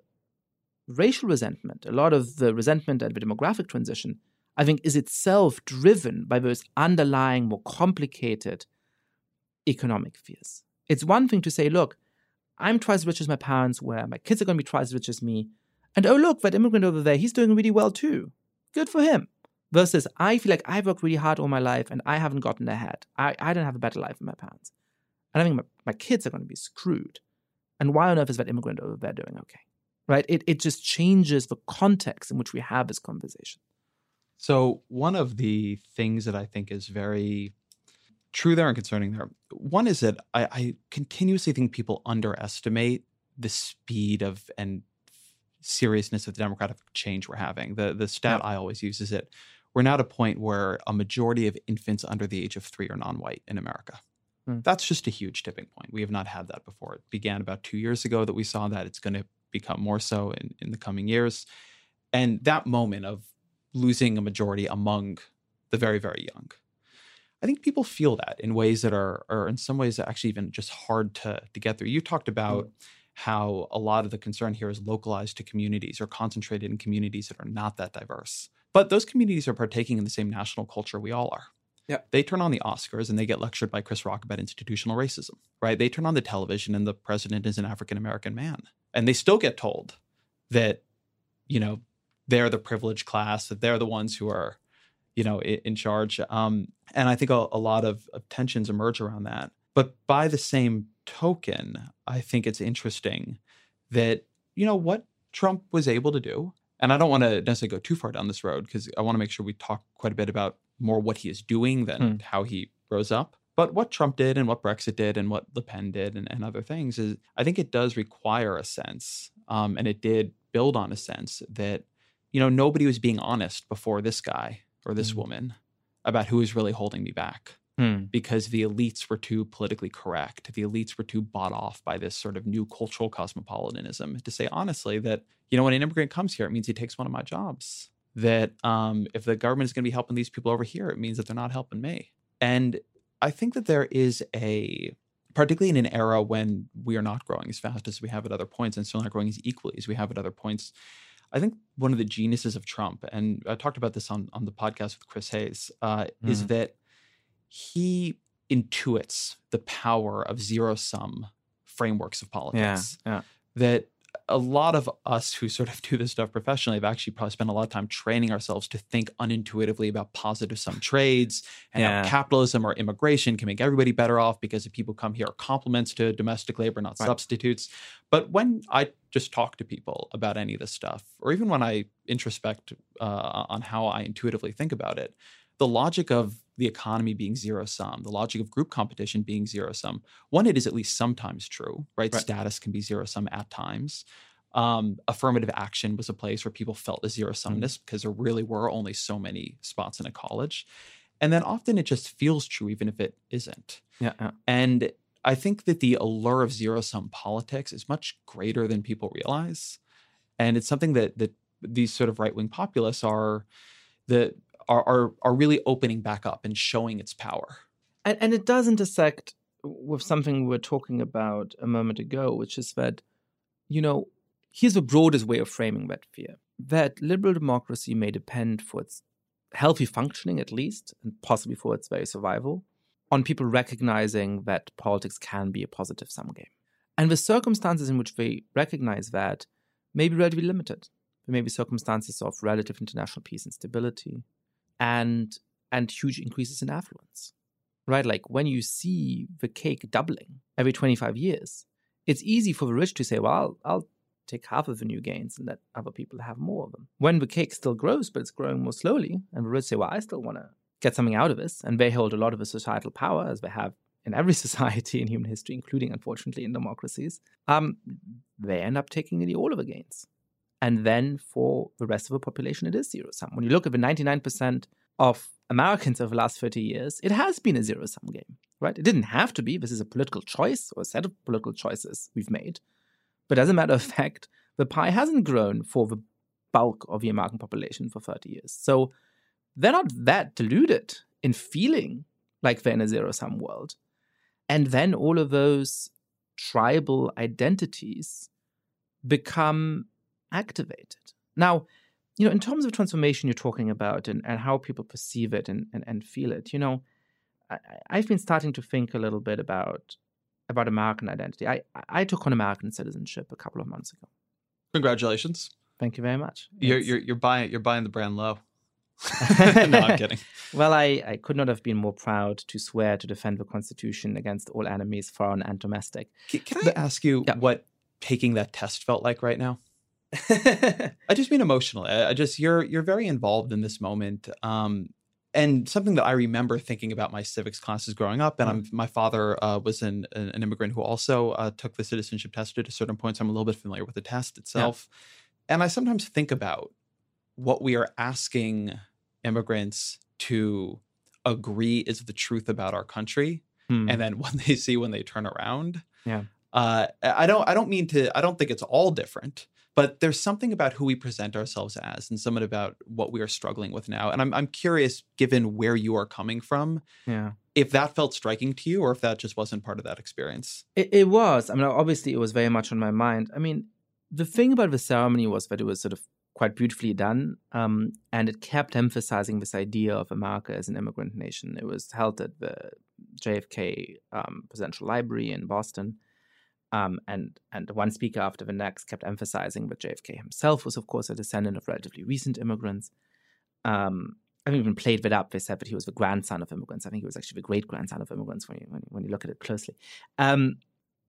racial resentment, a lot of the resentment at the demographic transition, I think is itself driven by those underlying, more complicated economic fears. It's one thing to say, look, I'm twice as rich as my parents were, my kids are going to be twice as rich as me, and oh, look, that immigrant over there, he's doing really well too. Good for him. Versus, I feel like I've worked really hard all my life and I haven't gotten ahead. I, I don't have a better life than my parents. And I think my, my kids are going to be screwed. And why on earth is that immigrant over there doing okay? Right? It, it just changes the context in which we have this conversation. So, one of the things that I think is very true there and concerning there, one is that I, I continuously think people underestimate the speed of and seriousness of the democratic change we're having. The the stat yeah. I always use is that we're now at a point where a majority of infants under the age of three are non-white in America. Hmm. That's just a huge tipping point. We have not had that before. It began about two years ago that we saw that. It's going to become more so in, in the coming years. And that moment of losing a majority among the very, very young, I think people feel that in ways that are, are in some ways actually even just hard to to get through. You talked about mm. how a lot of the concern here is localized to communities or concentrated in communities that are not that diverse. But those communities are partaking in the same national culture we all are. Yeah. They turn on the Oscars and they get lectured by Chris Rock about institutional racism, right? They turn on the television and the president is an African American man. And they still get told that, you know, they're the privileged class, that they're the ones who are, you know, in, in charge. Um, and I think a, a lot of, of tensions emerge around that. But by the same token, I think it's interesting that, you know, what Trump was able to do, and I don't want to necessarily go too far down this road because I want to make sure we talk quite a bit about more what he is doing than hmm. how he rose up. But what Trump did and what Brexit did and what Le Pen did and, and other things is, I think it does require a sense, um, and it did build on a sense that, you know, nobody was being honest before this guy or this hmm. woman about who was really holding me back. Hmm. Because the elites were too politically correct. The elites were too bought off by this sort of new cultural cosmopolitanism to say honestly that, you know, when an immigrant comes here, it means he takes one of my jobs that um, if the government is going to be helping these people over here, it means that they're not helping me. And I think that there is a, particularly in an era when we are not growing as fast as we have at other points and still not growing as equally as we have at other points. I think one of the geniuses of Trump, and I talked about this on, on the podcast with Chris Hayes, uh, mm. is that he intuits the power of zero sum frameworks of politics. Yeah, yeah. That a lot of us who sort of do this stuff professionally have actually probably spent a lot of time training ourselves to think unintuitively about positive sum trades and yeah. how capitalism or immigration can make everybody better off because if people come here are complements to domestic labor, not right. substitutes. But when I just talk to people about any of this stuff, or even when I introspect uh, on how I intuitively think about it, the logic of the economy being zero sum, the logic of group competition being zero sum. One, it is at least sometimes true, right? right. Status can be zero sum at times. Um, affirmative action was a place where people felt a zero sumness mm-hmm. because there really were only so many spots in a college. And then often it just feels true, even if it isn't. Yeah, yeah. And I think that the allure of zero sum politics is much greater than people realize. And it's something that that these sort of right wing populists are the are, are are really opening back up and showing its power. And and it does intersect with something we were talking about a moment ago, which is that, you know, here's the broadest way of framing that fear. That liberal democracy may depend for its healthy functioning at least, and possibly for its very survival, on people recognizing that politics can be a positive sum game. And the circumstances in which they recognize that may be relatively limited. There may be circumstances of relative international peace and stability, and and huge increases in affluence right? Like when you see the cake doubling every 25 years it's easy for the rich to say well I'll, I'll take half of the new gains and let other people have more of them. When the cake still grows but it's growing more slowly and the rich say well i still want to get something out of this and they hold a lot of the societal power as they have in every society in human history including unfortunately in democracies um, they end up taking nearly all of the gains and then for the rest of the population, it is zero sum. When you look at the 99% of Americans over the last 30 years, it has been a zero sum game, right? It didn't have to be. This is a political choice or a set of political choices we've made. But as a matter of fact, the pie hasn't grown for the bulk of the American population for 30 years. So they're not that deluded in feeling like they're in a zero sum world. And then all of those tribal identities become activated. Now, you know, in terms of transformation you're talking about and, and how people perceive it and, and, and feel it, you know, I, I've been starting to think a little bit about about American identity. I, I took on American citizenship a couple of months ago. Congratulations. Thank you very much. You're, you're, you're buying you're buying the brand low. no, I'm kidding. well, I, I could not have been more proud to swear to defend the Constitution against all enemies, foreign and domestic. Can, can I ask you yeah. what taking that test felt like right now? I just mean emotionally. I, just you're you're very involved in this moment. Um, and something that I remember thinking about my civics classes growing up, and I'm, mm. my father uh, was an, an immigrant who also uh, took the citizenship test at a certain point, so I'm a little bit familiar with the test itself. Yeah. And I sometimes think about what we are asking immigrants to agree is the truth about our country, hmm. and then what they see when they turn around. Yeah, uh, I don't I don't mean to I don't think it's all different but there's something about who we present ourselves as and something about what we are struggling with now. And I'm, I'm curious, given where you are coming from, Yeah. if that felt striking to you or if that just wasn't part of that experience. It, it was. I mean, obviously, it was very much on my mind. I mean, the thing about the ceremony was that it was sort of quite beautifully done, um, and it kept emphasizing this idea of America as an immigrant nation. It was held at the JFK um, Presidential Library in Boston, um, and and one speaker after the next kept emphasizing that JFK himself was, of course, a descendant of relatively recent immigrants. Um, I even played that up. They said that he was the grandson of immigrants. I think he was actually the great grandson of immigrants when you when, when you look at it closely. Um,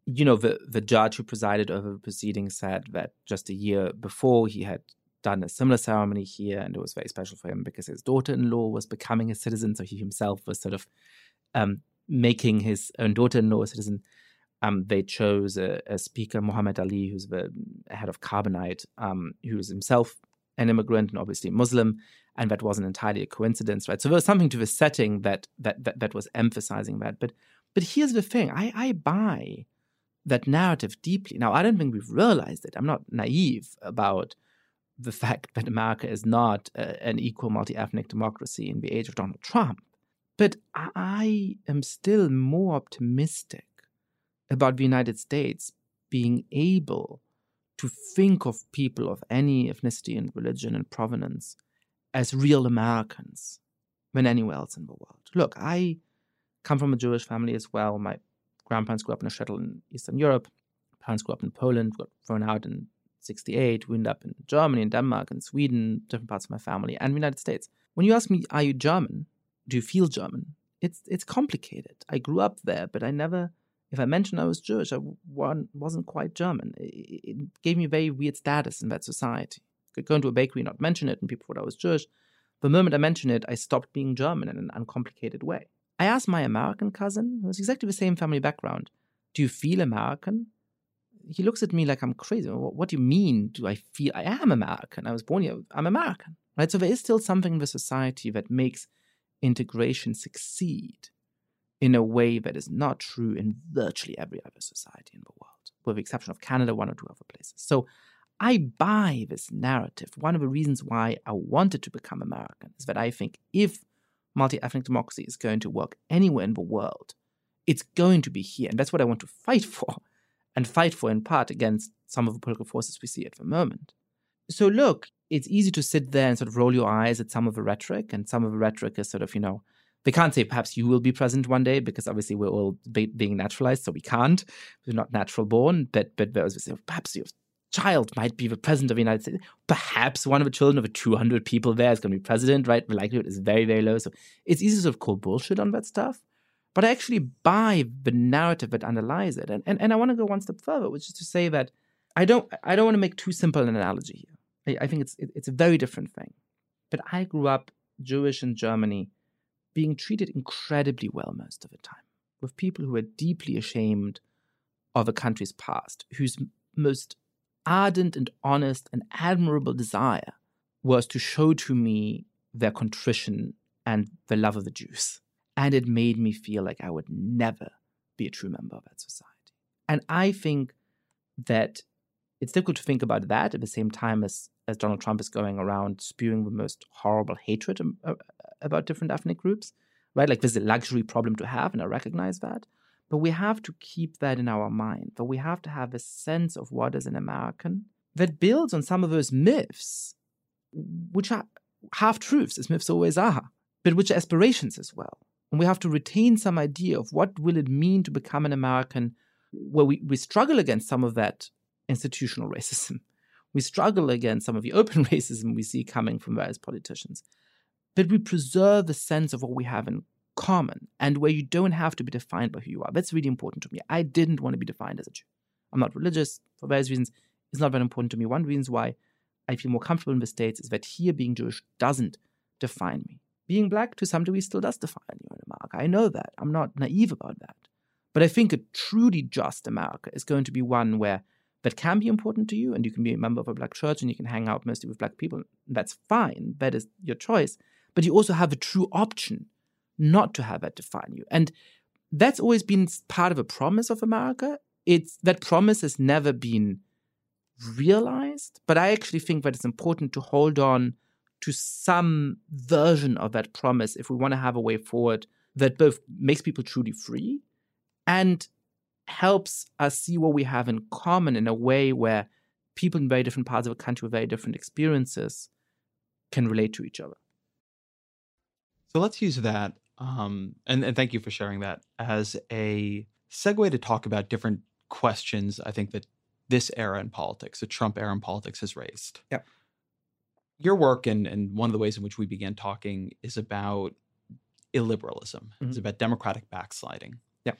you know, the the judge who presided over the proceedings said that just a year before he had done a similar ceremony here, and it was very special for him because his daughter-in-law was becoming a citizen, so he himself was sort of um, making his own daughter-in-law a citizen. Um, they chose a, a, speaker, Muhammad Ali, who's the head of Carbonite, um, who is himself an immigrant and obviously Muslim, and that wasn't entirely a coincidence, right? So there was something to the setting that that that, that was emphasizing that. But but here's the thing: I, I buy that narrative deeply. Now, I don't think we've realized it. I'm not naive about the fact that America is not a, an equal multi ethnic democracy in the age of Donald Trump. But I am still more optimistic about the United States being able to think of people of any ethnicity and religion and provenance as real Americans than anywhere else in the world. Look, I come from a Jewish family as well. My grandparents grew up in a shtetl in Eastern Europe. Parents grew up in Poland, got thrown out in 68, we up in Germany and Denmark and Sweden, different parts of my family, and the United States. When you ask me, are you German? Do you feel German? It's it's complicated. I grew up there, but I never, if I mentioned I was Jewish, I wasn't quite German. It, gave me a very weird status in that society. I could go into a bakery and not mention it, and people thought I was Jewish. The moment I mentioned it, I stopped being German in an uncomplicated way. I asked my American cousin, who has exactly the same family background, Do you feel American? he looks at me like I'm crazy. What do you mean? Do I feel I am American? I was born here. I'm American, right? So there is still something in the society that makes integration succeed in a way that is not true in virtually every other society in the world, with the exception of Canada, one or two other places. So I buy this narrative. One of the reasons why I wanted to become American is that I think if multi ethnic democracy is going to work anywhere in the world, it's going to be here. And that's what I want to fight for and fight for in part against some of the political forces we see at the moment. So, look, it's easy to sit there and sort of roll your eyes at some of the rhetoric, and some of the rhetoric is sort of, you know, they can't say perhaps you will be president one day because obviously we're all be- being naturalized, so we can't. We're not natural born, but but perhaps your child might be the president of the United States. Perhaps one of the children of the 200 people there is going to be president, right? The likelihood is very, very low. So it's easy to sort of call bullshit on that stuff but I actually buy the narrative that underlies it. And, and, and I want to go one step further, which is to say that I don't, I don't want to make too simple an analogy here. I, I think it's, it, it's a very different thing. But I grew up Jewish in Germany being treated incredibly well most of the time, with people who were deeply ashamed of a country's past, whose most ardent and honest and admirable desire was to show to me their contrition and the love of the Jews. And it made me feel like I would never be a true member of that society. And I think that it's difficult to think about that at the same time as, as Donald Trump is going around spewing the most horrible hatred um, uh, about different ethnic groups, right? Like this is a luxury problem to have, and I recognize that. But we have to keep that in our mind. But we have to have a sense of what is an American that builds on some of those myths, which are half truths, as myths always are, but which are aspirations as well. And we have to retain some idea of what will it mean to become an American where we, we struggle against some of that institutional racism. We struggle against some of the open racism we see coming from various politicians. But we preserve the sense of what we have in common and where you don't have to be defined by who you are. That's really important to me. I didn't want to be defined as a Jew. I'm not religious for various reasons. It's not very important to me. One reason why I feel more comfortable in the States is that here being Jewish doesn't define me being black to some degree still does define you in America. I know that. I'm not naive about that. But I think a truly just America is going to be one where that can be important to you and you can be a member of a black church and you can hang out mostly with black people. That's fine. That is your choice. But you also have a true option not to have that define you. And that's always been part of a promise of America. It's that promise has never been realized, but I actually think that it's important to hold on to some version of that promise if we want to have a way forward that both makes people truly free and helps us see what we have in common in a way where people in very different parts of a country with very different experiences can relate to each other. So let's use that, um, and, and thank you for sharing that as a segue to talk about different questions I think that this era in politics, the Trump era in politics, has raised. Yeah. Your work and and one of the ways in which we began talking is about illiberalism. Mm-hmm. It's about democratic backsliding. Yeah.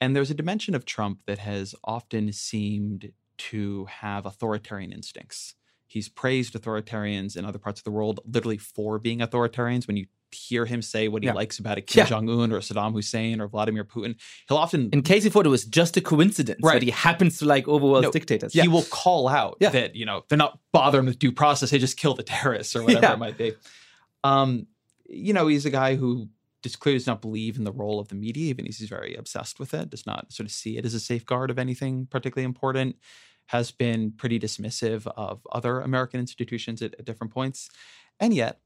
And there's a dimension of Trump that has often seemed to have authoritarian instincts. He's praised authoritarians in other parts of the world literally for being authoritarians. When you hear him say what he yeah. likes about a Kim yeah. Jong Un or Saddam Hussein or Vladimir Putin, he'll often, in case he thought it was just a coincidence right. that he happens to like overworld no, dictators, yeah. he will call out that you know they're not bothering with due process; they just kill the terrorists or whatever it might be. Um, you know, he's a guy who just clearly does not believe in the role of the media, even he's very obsessed with it. Does not sort of see it as a safeguard of anything particularly important has been pretty dismissive of other American institutions at, at different points. And yet,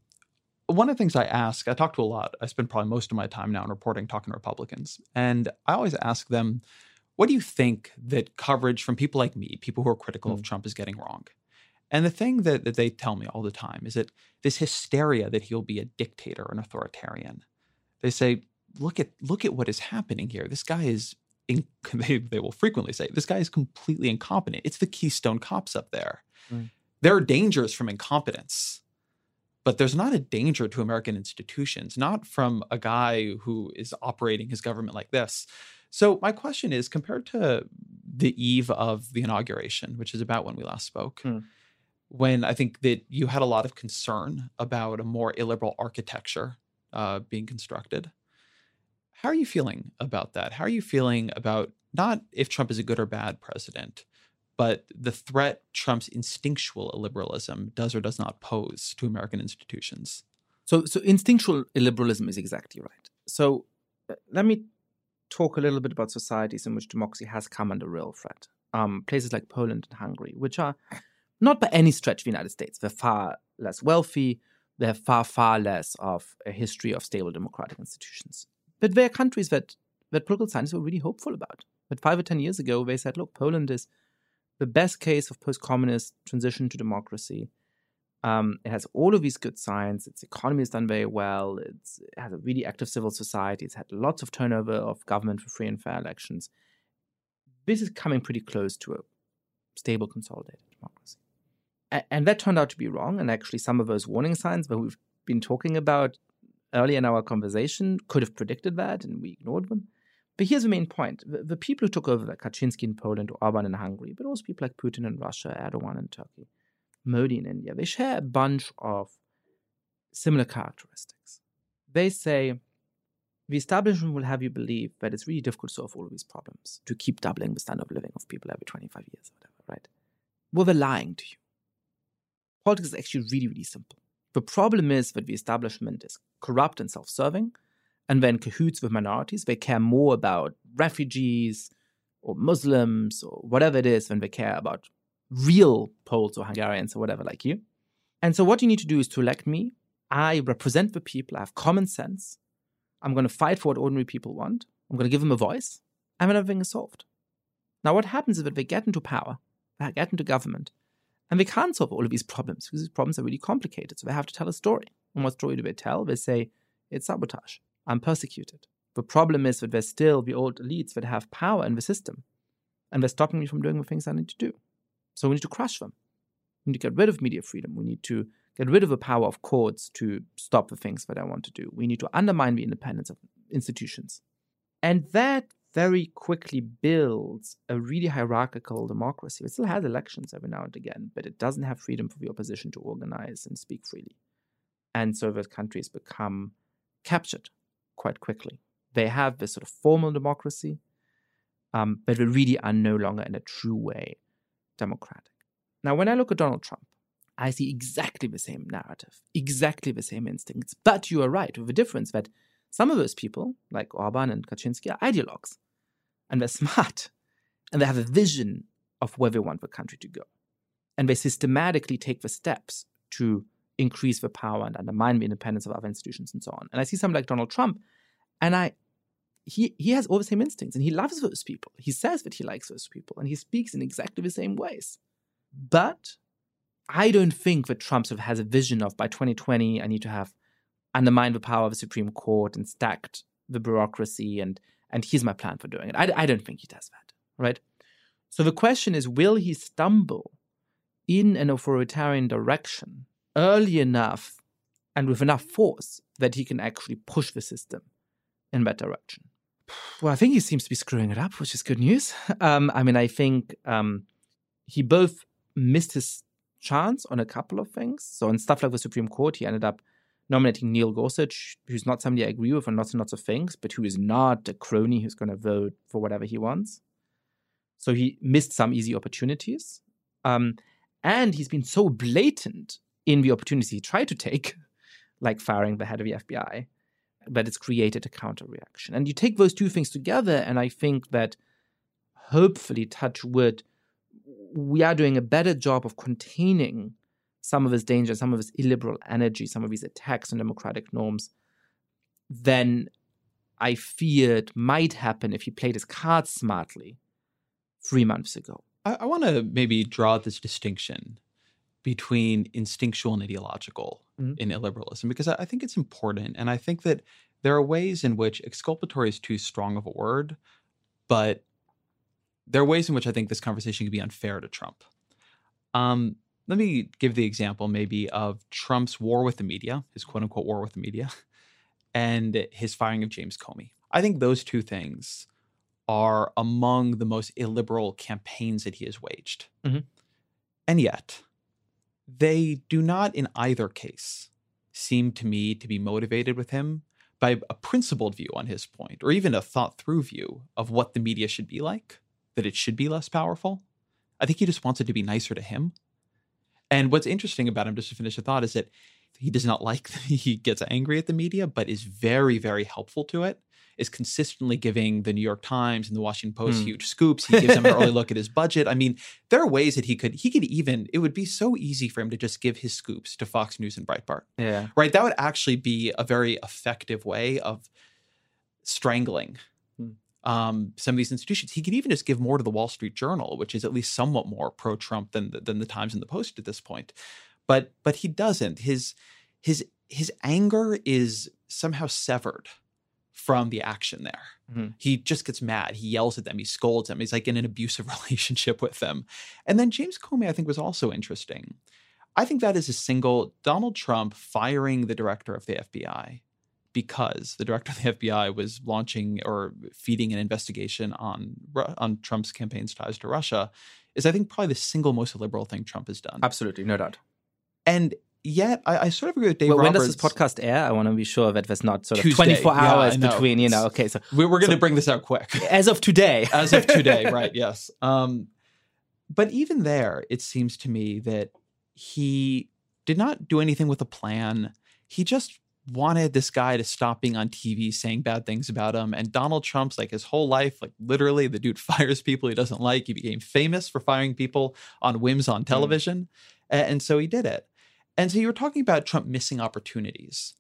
one of the things I ask, I talk to a lot. I spend probably most of my time now in reporting, talking to Republicans. And I always ask them, what do you think that coverage from people like me, people who are critical mm. of Trump, is getting wrong? And the thing that, that they tell me all the time is that this hysteria that he'll be a dictator, an authoritarian. They say, look at look at what is happening here. This guy is in, they, they will frequently say, this guy is completely incompetent. It's the Keystone cops up there. Mm. There are dangers from incompetence, but there's not a danger to American institutions, not from a guy who is operating his government like this. So, my question is compared to the eve of the inauguration, which is about when we last spoke, mm. when I think that you had a lot of concern about a more illiberal architecture uh, being constructed how are you feeling about that? How are you feeling about not if Trump is a good or bad president, but the threat Trump's instinctual illiberalism does or does not pose to American institutions? So, so instinctual illiberalism is exactly right. So, uh, let me talk a little bit about societies in which democracy has come under real threat. Um, places like Poland and Hungary, which are not by any stretch the United States. They're far less wealthy. They have far, far less of a history of stable democratic institutions. But they are countries that, that political scientists were really hopeful about. But five or 10 years ago, they said, look, Poland is the best case of post communist transition to democracy. Um, it has all of these good signs. Its economy has done very well. It's, it has a really active civil society. It's had lots of turnover of government for free and fair elections. This is coming pretty close to a stable, consolidated democracy. and that turned out to be wrong. And actually, some of those warning signs that we've been talking about earlier in our conversation could have predicted that and we ignored them. But here's the main point. The, the people who took over, like Kaczynski in Poland, or Orban in Hungary, but also people like Putin in Russia, Erdogan in Turkey, Modi in India, they share a bunch of similar characteristics. They say the establishment will have you believe that it's really difficult to solve all of these problems, to keep doubling the standard of living of people every 25 years or whatever, right? Well, they're lying to you. Politics is actually really, really simple. The problem is that the establishment is corrupt and self serving, and then cahoots with minorities. They care more about refugees or Muslims or whatever it is than they care about real Poles or Hungarians or whatever like you. And so, what you need to do is to elect me. I represent the people, I have common sense. I'm going to fight for what ordinary people want. I'm going to give them a voice, and then everything is solved. Now, what happens is that they get into power, they get into government, and they can't solve all of these problems because these problems are really complicated. So they have to tell a story. And what story do they tell? They say, it's sabotage. I'm persecuted. The problem is that there's still the old elites that have power in the system. And they're stopping me from doing the things I need to do. So we need to crush them. We need to get rid of media freedom. We need to get rid of the power of courts to stop the things that I want to do. We need to undermine the independence of institutions. And that very quickly builds a really hierarchical democracy. It still has elections every now and again, but it doesn't have freedom for the opposition to organize and speak freely. And so those countries become captured quite quickly. They have this sort of formal democracy, um, but they really are no longer in a true way democratic. Now, when I look at Donald Trump, I see exactly the same narrative, exactly the same instincts. But you are right, with the difference that some of those people, like Orban and Kaczynski, are ideologues. And they're smart. And they have a vision of where they want the country to go. and they systematically take the steps to increase the power and undermine the independence of other institutions and so on. And I see someone like Donald Trump, and I he he has all the same instincts and he loves those people. He says that he likes those people and he speaks in exactly the same ways. But I don't think that Trump sort of has a vision of by 2020 I need to have undermined the power of the Supreme Court and stacked the bureaucracy and and here's my plan for doing it. I, I don't think he does that, right? So the question is, will he stumble in an authoritarian direction early enough and with enough force that he can actually push the system in that direction? Well, I think he seems to be screwing it up, which is good news. Um, I mean, I think um, he both missed his chance on a couple of things. So, on stuff like the Supreme Court, he ended up nominating Neil Gorsuch, who's not somebody I agree with on lots and lots of things, but who is not a crony who's going to vote for whatever he wants. So he missed some easy opportunities. Um, and he's been so blatant in the opportunity he tried to take, like firing the head of the FBI, but it's created a counter reaction. And you take those two things together, and I think that hopefully, touch wood, we are doing a better job of containing some of his danger, some of his illiberal energy, some of his attacks on democratic norms than I feared might happen if he played his cards smartly three months ago. I, I want to maybe draw this distinction between instinctual and ideological mm-hmm. in illiberalism because I, I think it's important. And I think that there are ways in which exculpatory is too strong of a word, but there are ways in which I think this conversation could be unfair to Trump. Um, let me give the example maybe of Trump's war with the media, his quote unquote war with the media, and his firing of James Comey. I think those two things are among the most illiberal campaigns that he has waged. Mm-hmm. And yet, they do not, in either case, seem to me to be motivated with him by a principled view on his point, or even a thought through view of what the media should be like, that it should be less powerful. I think he just wants it to be nicer to him and what's interesting about him, just to finish the thought, is that he does not like he gets angry at the media, but is very, very helpful to it. Is consistently giving the New York Times and the Washington Post mm. huge scoops. He gives them an early look at his budget. I mean, there are ways that he could he could even it would be so easy for him to just give his scoops to Fox News and Breitbart. Yeah. Right. That would actually be a very effective way of strangling um, some of these institutions. He could even just give more to the Wall Street Journal, which is at least somewhat more pro-Trump than than the Times and the Post at this point. But but he doesn't. His his his anger is somehow severed from the action there. Mm-hmm. He just gets mad. He yells at them. He scolds them. He's like in an abusive relationship with them. And then James Comey, I think, was also interesting. I think that is a single Donald Trump firing the director of the FBI because the director of the FBI was launching or feeding an investigation on on Trump's campaign's ties to Russia is I think probably the single most liberal thing Trump has done. Absolutely, no doubt. And yet, I, I sort of agree with Dave. Well, when does this podcast air? I want to be sure that there's not sort of Tuesday. 24 yeah, hours between. You know, okay, so we're, we're going to so, bring this out quick as of today. as of today, right? Yes. Um, but even there, it seems to me that he did not do anything with a plan. He just wanted this guy to stop being on TV saying bad things about him. And Donald Trump's like his whole life, like literally, the dude fires people he doesn't like. He became famous for firing people on whims on mm. television. Mm. And so he did it. And so you were talking about Trump missing opportunities.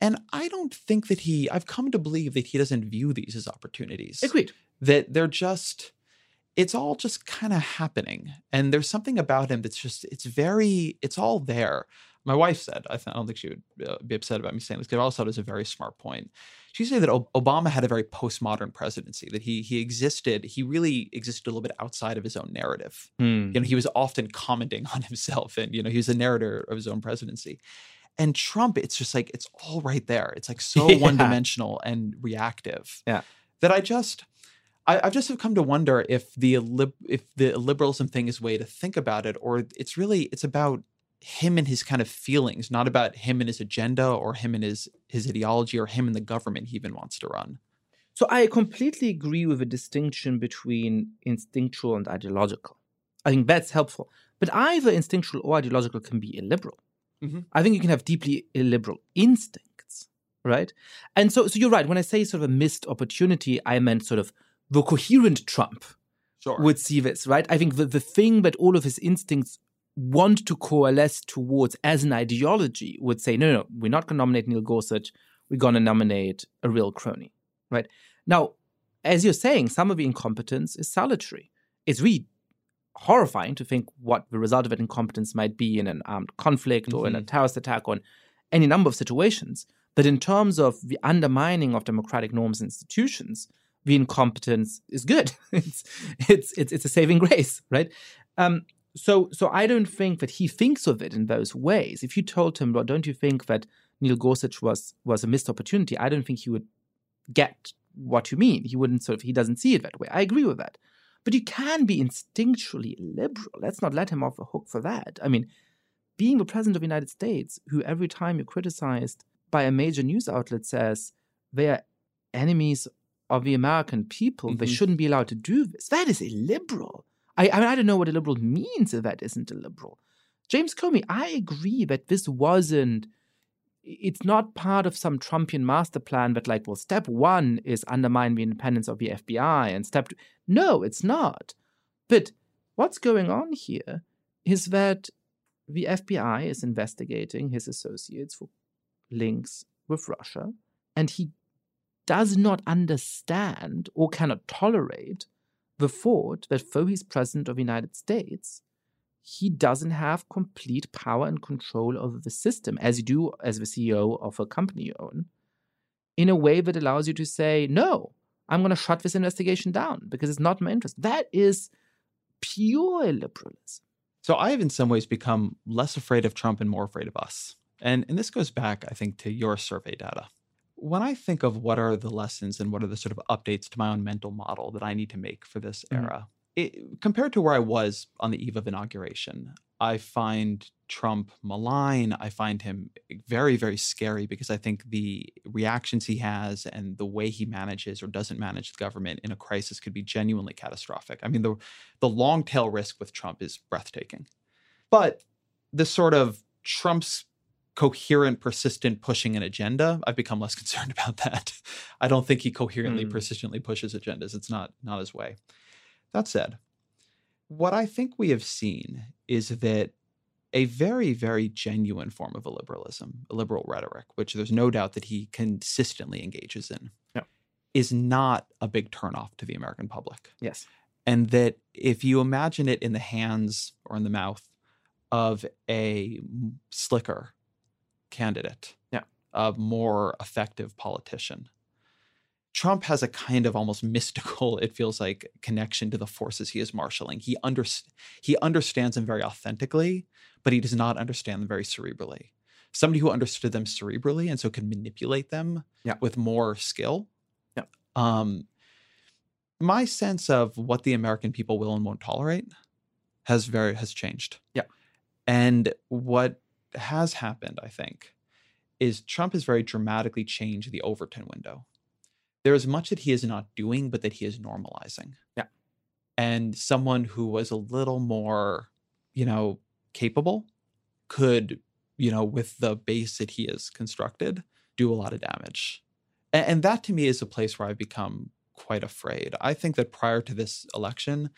And I don't think that he, I've come to believe that he doesn't view these as opportunities. Agreed. That they're just, it's all just kind of happening. And there's something about him that's just, it's very, it's all there my wife said, I, don't think she would uh, be upset about me saying this because I also thought it was a very smart point. She said that Obama had a very postmodern presidency, that he he existed, he really existed a little bit outside of his own narrative. Mm. You know, he was often commenting on himself and, you know, he was a narrator of his own presidency. And Trump, it's just like, it's all right there. It's like so yeah. one dimensional and reactive yeah. that I just, I, have just have come to wonder if the if the liberalism thing is a way to think about it, or it's really it's about him and his kind of feelings, not about him and his agenda or him and his his ideology or him and the government he even wants to run. So I completely agree with the distinction between instinctual and ideological. I think that's helpful. But either instinctual or ideological can be illiberal. Mm-hmm. I think you can have deeply illiberal instincts, right? And so, so you're right. When I say sort of a missed opportunity, I meant sort of the coherent Trump sure. would see this, right? I think the, the thing that all of his instincts want to coalesce towards as an ideology would say, no, no, we're not going to nominate Neil Gorsuch. We're going to nominate a real crony, right? Now, as you're saying, some of the incompetence is salutary. It's really horrifying to think what the result of that incompetence might be in an armed conflict mm-hmm. or in a mm-hmm. terrorist attack or in any number of situations. But in terms of the undermining of democratic norms and institutions, the incompetence is good. it's, it's it's it's a saving grace, right? Um, so so I don't think that he thinks of it in those ways. If you told him, well, don't you think that Neil Gorsuch was was a missed opportunity? I don't think he would get what you mean. He wouldn't sort of he doesn't see it that way. I agree with that. But you can be instinctually liberal. Let's not let him off the hook for that. I mean, being the president of the United States, who every time you're criticized by a major news outlet says they are enemies of the American people, mm-hmm. they shouldn't be allowed to do this. That is illiberal. I, I mean, I don't know what a liberal means if that isn't a liberal. James Comey, I agree that this wasn't it's not part of some Trumpian master plan that, like, well, step one is undermine the independence of the FBI, and step two. No, it's not. But what's going on here is that the FBI is investigating his associates for links with Russia, and he does not understand or cannot tolerate the thought that though he's president of the United States, he doesn't have complete power and control over the system as you do as the CEO of a company you own in a way that allows you to say, no, I'm going to shut this investigation down because it's not my interest. That is pure liberalism. So I have, in some ways, become less afraid of Trump and more afraid of us. And, and this goes back, I think, to your survey data. When I think of what are the lessons and what are the sort of updates to my own mental model that I need to make for this mm-hmm. era, it, compared to where I was on the eve of inauguration, I find Trump malign. I find him very, very scary because I think the reactions he has and the way he manages or doesn't manage the government in a crisis could be genuinely catastrophic. I mean, the the long tail risk with Trump is breathtaking. But the sort of Trump's coherent, persistent pushing an agenda, I've become less concerned about that. I don't think he coherently, mm. persistently pushes agendas. It's not not his way. That said, what I think we have seen is that a very, very genuine form of a liberalism, a liberal rhetoric, which there's no doubt that he consistently engages in, yeah. is not a big turnoff to the American public. Yes. And that if you imagine it in the hands or in the mouth of a slicker candidate, yeah. a more effective politician, Trump has a kind of almost mystical, it feels like, connection to the forces he is marshaling. He under, he understands them very authentically, but he does not understand them very cerebrally. Somebody who understood them cerebrally and so can manipulate them yeah. with more skill. Yeah. Um, my sense of what the American people will and won't tolerate has very has changed. Yeah. And what has happened, I think, is Trump has very dramatically changed the Overton window there is much that he is not doing, but that he is normalizing. Yeah. And someone who was a little more, you know, capable could, you know, with the base that he has constructed, do a lot of damage. And, and that to me is a place where I've become quite afraid. I think that prior to this election,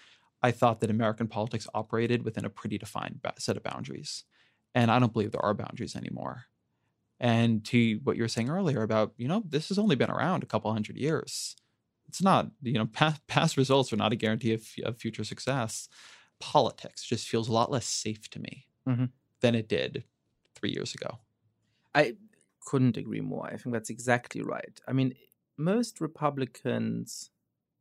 I thought that American politics operated within a pretty defined set of boundaries. And I don't believe there are boundaries anymore. And to what you were saying earlier about, you know, this has only been around a couple hundred years. It's not, you know, past, past results are not a guarantee of, of, future success. Politics just feels a lot less safe to me mm-hmm. than it did three years ago. I couldn't agree more. I think that's exactly right. I mean, most Republicans,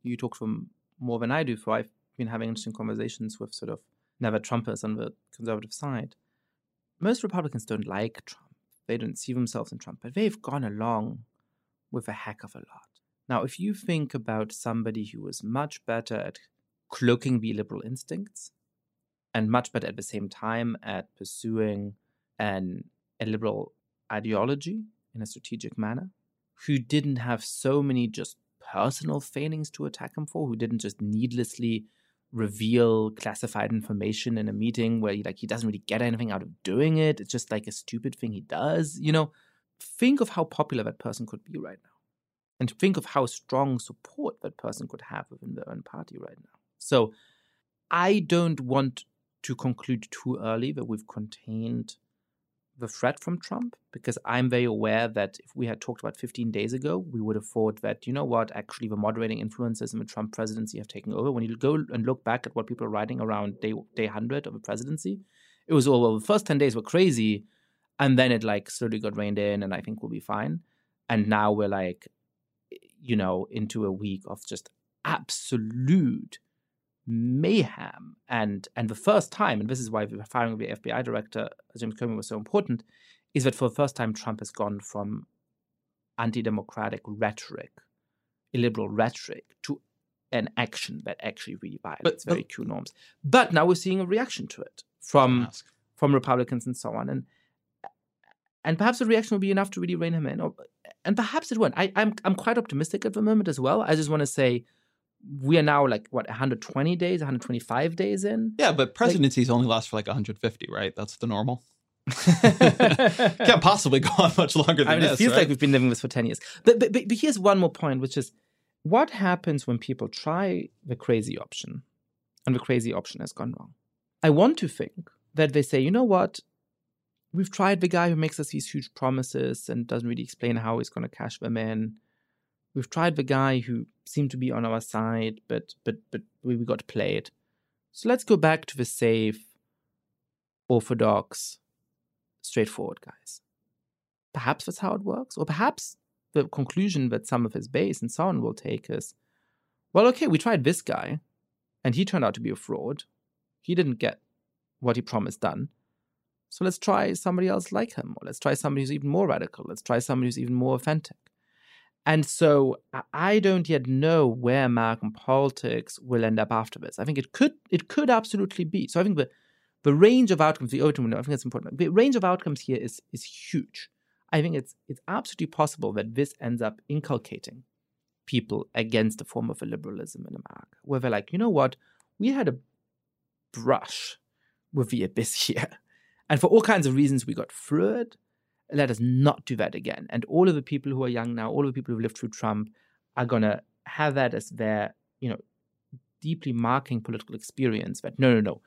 you talk to them more than I do, for I've been having interesting conversations with sort of never Trumpers on the conservative side. Most Republicans don't like Trump they don't see themselves in Trump, but they've gone along with a heck of a lot. Now, if you think about somebody who was much better at cloaking the liberal instincts and much better at the same time at pursuing an, a liberal ideology in a strategic manner, who didn't have so many just personal failings to attack him for, who didn't just needlessly reveal classified information in a meeting where he like he doesn't really get anything out of doing it. It's just like a stupid thing he does. You know, think of how popular that person could be right now. And think of how strong support that person could have within their own party right now. So I don't want to conclude too early that we've contained the threat from Trump because I'm very aware that if we had talked about 15 days ago, we would have thought that, you know what, actually the moderating influences in the Trump presidency have taken over. When you go and look back at what people are writing around day, day 100 of the presidency, it was all, well, the first 10 days were crazy. And then it like slowly got reined in and I think we'll be fine. And now we're like, you know, into a week of just absolute mayhem. And and the first time and this is why the firing of the fbi director james comey was so important is that for the first time trump has gone from anti-democratic rhetoric illiberal rhetoric to an action that actually really violates but, very but, norms. But now we're seeing a reaction to it from from republicans and so on. And and perhaps the reaction will be enough to really rein him in. Or, and perhaps it won't. I, I'm, I'm quite optimistic at the moment as well. I just want to say we are now like what 120 days 125 days in? Yeah but presidencies like, only last for like 150 right? That's the normal. Can't possibly go on much longer than I mean, this, it feels right? like we've been living this for 10 years. But, but, but but here's one more point which is what happens when people try the crazy option and the crazy option has gone wrong? I want to think that they say you know what? We've tried the guy who makes us these huge promises and doesn't really explain how he's going to cash them in. We've tried the guy who seemed to be on our side, but but but we got played. So let's go back to the safe, orthodox, straightforward guys. Perhaps that's how it works, or perhaps the conclusion that some of his base and so on will take is, well, okay, we tried this guy, and he turned out to be a fraud. He didn't get what he promised done. So let's try somebody else like him, or let's try somebody who's even more radical. Let's try somebody who's even more authentic. And so I don't yet know where American politics will end up after this. I think it could it could absolutely be. So I think the the range of outcomes, the Overton window, I think it's important. The range of outcomes here is is huge. I think it's it's absolutely possible that this ends up inculcating people against a form of a liberalism in America, where they're like, you know what, we had a brush with the abyss here. And for all kinds of reasons, we got through it let us not do that again. And all of the people who are young now, all of the people who've lived through Trump are to have that as their, you know, deeply marking political experience that no, no, no.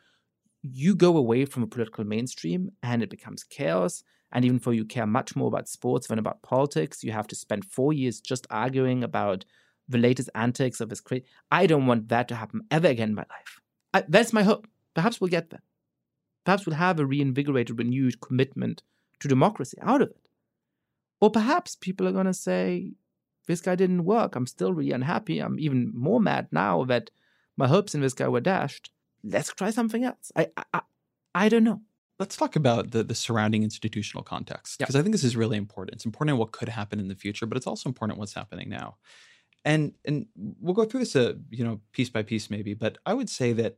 You go away from a political mainstream and it becomes chaos. And even though you care much more about sports than about politics, you have to spend four years just arguing about the latest antics of this crazy. I don't want that to happen ever again in my life. I, that's my hope. Perhaps we'll get there. Perhaps we'll have a reinvigorated, renewed commitment to democracy out of it. Or perhaps people are going to say, this guy didn't work. I'm still really unhappy. I'm even more mad now that my hopes in this guy were dashed. Let's try something else. I, I, I don't know. Let's talk about the, the surrounding institutional context because I think this is really important. It's important what could happen in the future, but it's also important what's happening now. And and we'll go through this, uh, you know, piece by piece maybe. But I would say that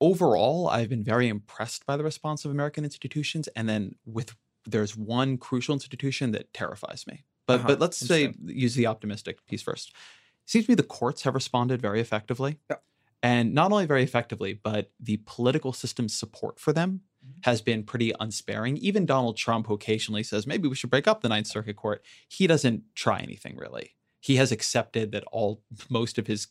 overall, I've been very impressed by the response of American institutions. And then with there's one crucial institution that terrifies me. But uh-huh. but let's say use the optimistic piece first. It seems to me the courts have responded very effectively. Yeah. And not only very effectively, but the political system's support for them mm-hmm. has been pretty unsparing. Even Donald Trump, who occasionally says maybe we should break up the Ninth Circuit Court, he doesn't try anything really. He has accepted that all most of his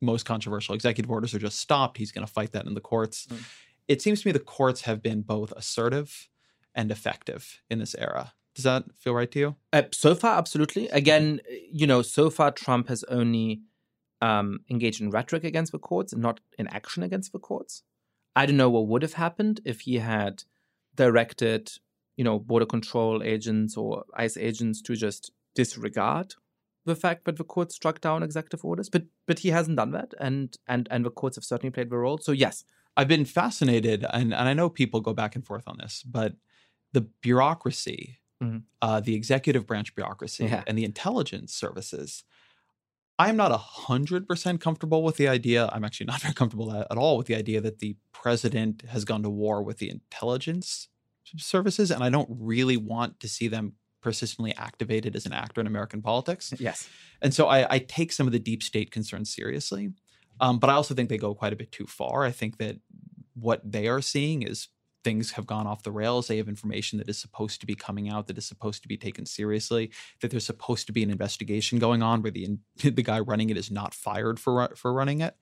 most controversial executive orders are just stopped. He's going to fight that in the courts. Mm. It seems to me the courts have been both assertive and effective in this era. Does that feel right to you? Uh, so far, absolutely. Again, you know, so far Trump has only um, engaged in rhetoric against the courts and not in action against the courts. I don't know what would have happened if he had directed, you know, border control agents or ICE agents to just disregard the fact that the court struck down executive orders, but but he hasn't done that, and and and the courts have certainly played their role. So yes, I've been fascinated, and and I know people go back and forth on this, but the bureaucracy, mm-hmm. uh, the executive branch bureaucracy, yeah. and the intelligence services. I'm not hundred percent comfortable with the idea. I'm actually not very comfortable at, at all with the idea that the president has gone to war with the intelligence services, and I don't really want to see them persistently activated as an actor in American politics. Yes. And so I, I take some of the deep state concerns seriously. Um, but I also think they go quite a bit too far. I think that what they are seeing is things have gone off the rails. They have information that is supposed to be coming out that is supposed to be taken seriously. That there's supposed to be an investigation going on where the the guy running it is not fired for for running it,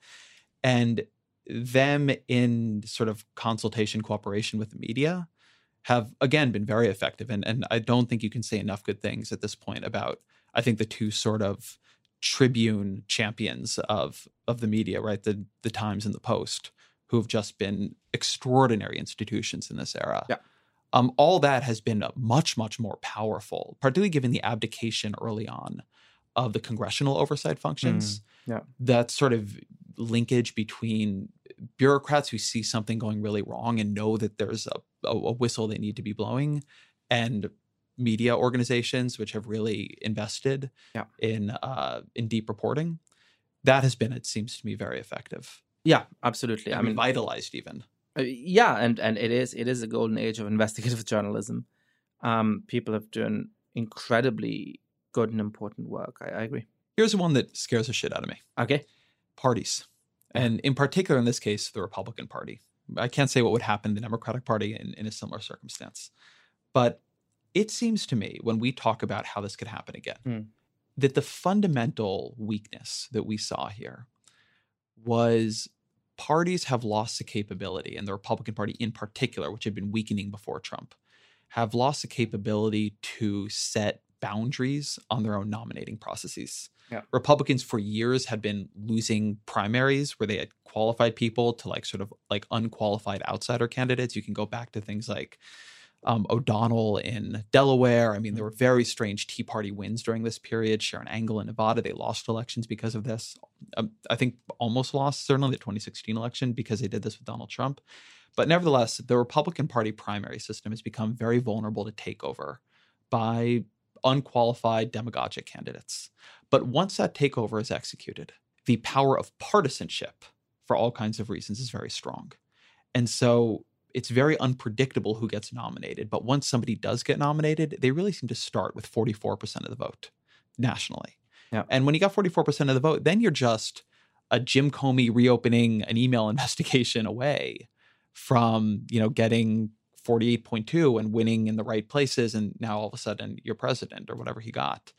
and them in sort of consultation cooperation with the media have again been very effective and and I don't think you can say enough good things at this point about I think the two sort of tribune champions of of the media right? The the Times and the Post who have just been extraordinary institutions in this era. Yeah. Um, all that has been much much more powerful particularly given the abdication early on of the congressional oversight functions. Mm, yeah. that sort of linkage between bureaucrats who see something going really wrong and know that there's a, a, whistle they need to be blowing and media organizations which have really invested yeah. in uh, in deep reporting that has been it seems to me very effective. Yeah absolutely. I mean vitalized even. Uh, yeah and and it is it is a golden age of investigative journalism. Um, people have done incredibly good and important work. I, I agree here's the one that scares the shit out of me. Okay. Parties. And in particular in this case the republican party. I can't say what would happen in the democratic party in, in a similar circumstance. But it seems to me when we talk about how this could happen again mm. that the fundamental weakness that we saw here was parties have lost the capability and the republican party in particular which had been weakening before trump have lost the capability to set boundaries on their own nominating processes yeah. Republicans for years had been losing primaries where they had qualified people to like sort of like unqualified outsider candidates. You can go back to things like um, O'Donnell in Delaware. I mean, there were very strange Tea Party wins during this period. Sharron Angle in Nevada, they lost elections because of this. Um, I think almost lost, certainly the 2016 election, because they did this with Donald Trump. But nevertheless, the Republican Party primary system has become very vulnerable to takeover by unqualified demagogic candidates. But once that takeover is executed, the power of partisanship, for all kinds of reasons, is very strong. And so it's very unpredictable who gets nominated. But once somebody does get nominated, they really seem to start with 44% of the vote nationally. Yeah. And when you got 44% of the vote, then you're just a Jim Comey reopening an email investigation away from, you know, getting 48.2 and winning in the right places and now all of a sudden you're president or whatever he got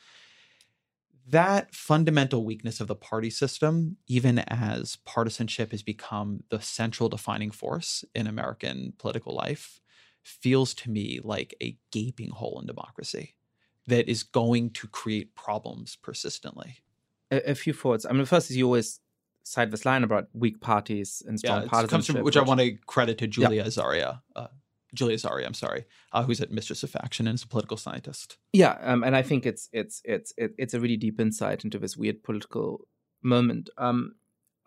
that fundamental weakness of the party system even as partisanship has become the central defining force in american political life feels to me like a gaping hole in democracy that is going to create problems persistently a, a few thoughts i mean the first is you always cite this line about weak parties and strong yeah, partisanship, from, which, which, I want to credit to Julia yeah. Azari, uh, Julia Azari, I'm sorry, uh, who's at Mischiefs of Faction and is a political scientist. Yeah, um, and I think it's it's it's it's a really deep insight into this weird political moment. Um,